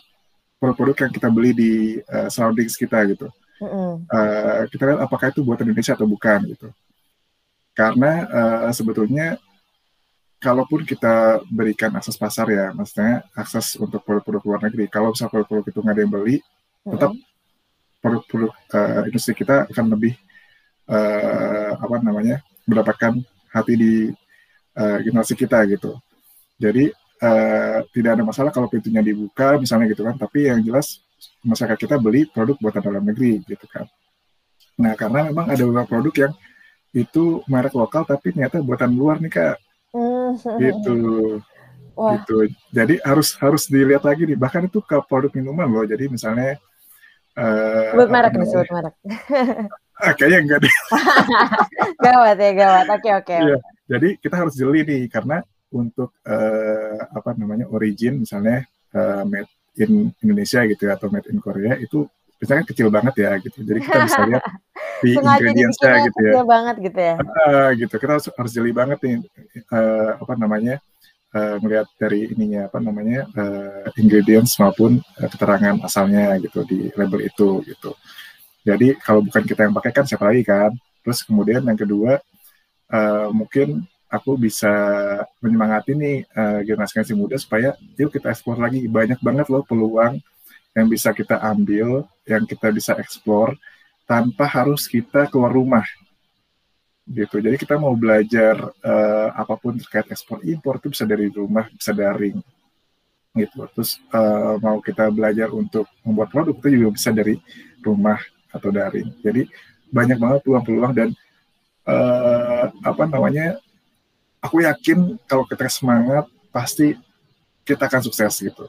produk-produk yang kita beli di eh, surroundings kita gitu. Eh, kita lihat apakah itu buatan Indonesia atau bukan gitu. Karena eh, sebetulnya kalaupun kita berikan akses pasar ya, maksudnya akses untuk produk-produk luar negeri, kalau misalnya produk-produk itu nggak ada yang beli, tetap produk-produk eh, industri kita akan lebih eh, apa namanya mendapatkan hati di eh, generasi kita gitu. Jadi eh, tidak ada masalah kalau pintunya dibuka misalnya gitu kan, tapi yang jelas masyarakat kita beli produk buatan dalam negeri gitu kan. Nah karena memang ada beberapa produk yang itu merek lokal tapi ternyata buatan luar nih kak Mm. gitu Wah, gitu jadi harus harus dilihat lagi nih bahkan itu ke produk minuman loh jadi misalnya sebut apa merek nih, sebut merek. ah, kayaknya enggak deh Gawat ya, gawat. Oke, oke. Iya. jadi kita harus jeli nih karena untuk eh, apa namanya origin misalnya eh, made in Indonesia gitu ya, atau made in Korea itu misalnya kecil banget ya gitu jadi kita bisa lihat di ingredients-nya gitu ya kecil banget gitu ya. Ah, gitu kita harus, harus jeli banget nih eh, apa namanya eh, melihat dari ininya apa namanya eh, ingredients maupun eh, keterangan asalnya gitu di label itu gitu jadi kalau bukan kita yang pakai kan siapa lagi kan? Terus kemudian yang kedua eh, mungkin aku bisa menyemangati nih eh, generasi-generasi muda supaya yuk kita eksplor lagi. Banyak banget loh peluang yang bisa kita ambil yang kita bisa eksplor tanpa harus kita keluar rumah. Gitu. Jadi kita mau belajar eh, apa pun terkait ekspor impor itu bisa dari rumah, bisa daring. Gitu. Terus eh, mau kita belajar untuk membuat produk itu juga bisa dari rumah atau daring. Jadi banyak banget peluang-peluang dan eh, apa namanya? Aku yakin kalau kita semangat pasti kita akan sukses gitu.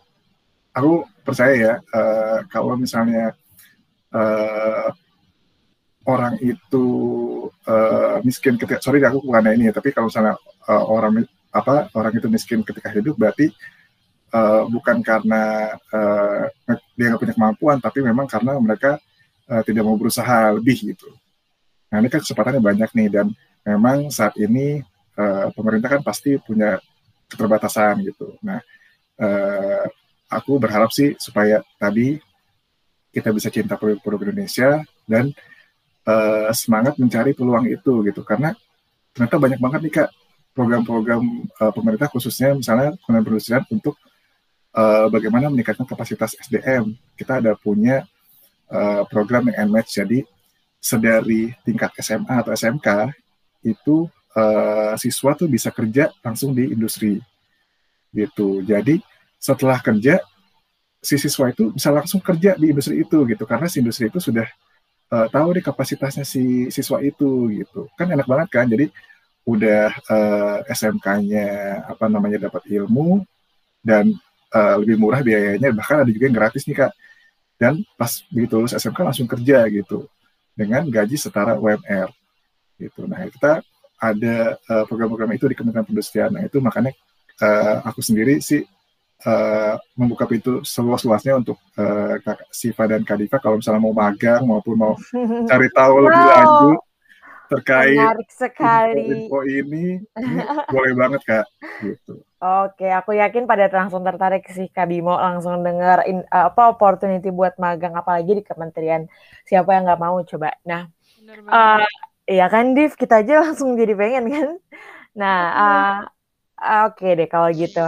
Aku percaya ya eh, kalau misalnya eh, orang itu eh, miskin ketika sorry aku bukan ini ya tapi kalau misalnya eh, orang apa orang itu miskin ketika hidup berarti eh, bukan karena eh, dia nggak punya kemampuan tapi memang karena mereka eh, tidak mau berusaha lebih gitu. Nah ini kan kesempatannya banyak nih dan memang saat ini eh, pemerintah kan pasti punya keterbatasan gitu. Nah eh, aku berharap sih supaya tadi kita bisa cinta produk-produk Indonesia dan eh, semangat mencari peluang itu gitu. Karena ternyata banyak banget nih kak program-program eh, pemerintah khususnya misalnya kementerian perindustrian untuk eh, bagaimana meningkatkan kapasitas SDM kita ada punya eh, program yang match. Jadi sedari tingkat SMA atau SMK itu eh, siswa tuh bisa kerja langsung di industri. Gitu. Jadi setelah kerja si siswa itu bisa langsung kerja di industri itu gitu. Karena si industri itu sudah uh, tahu deh kapasitasnya si siswa itu gitu. Kan enak banget kan? Jadi udah uh, SMK-nya apa namanya dapat ilmu dan uh, lebih murah biayanya. Bahkan ada juga yang gratis nih kak dan pas begitu lulus SMK langsung kerja gitu dengan gaji setara UMR gitu. Nah kita ada uh, program-program itu di Kementerian Perindustrian. Nah itu makanya uh, aku sendiri sih uh, membuka pintu seluas-luasnya untuk uh, Kak Siva dan Kadifa kalau misalnya mau magang maupun mau cari tahu wow. lebih lanjut terkait Menarik sekali. info ini, ini boleh banget kak. Gitu. Oke, aku yakin pada langsung tertarik sih Kak Bimo langsung dengar in, uh, apa opportunity buat magang apalagi di kementerian. Siapa yang nggak mau coba. Nah, uh, ya kan Div, kita aja langsung jadi pengen kan. Nah, uh, Oke deh kalau gitu.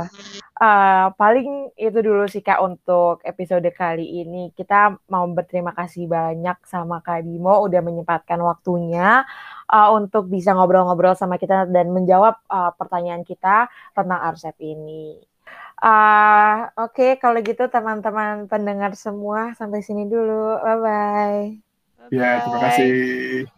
Uh, paling itu dulu sih Kak untuk episode kali ini. Kita mau berterima kasih banyak sama Kak Bimo udah menyempatkan waktunya uh, untuk bisa ngobrol-ngobrol sama kita dan menjawab uh, pertanyaan kita tentang RCEP ini. Uh, Oke, okay, kalau gitu teman-teman pendengar semua sampai sini dulu. Bye-bye. Ya, terima kasih.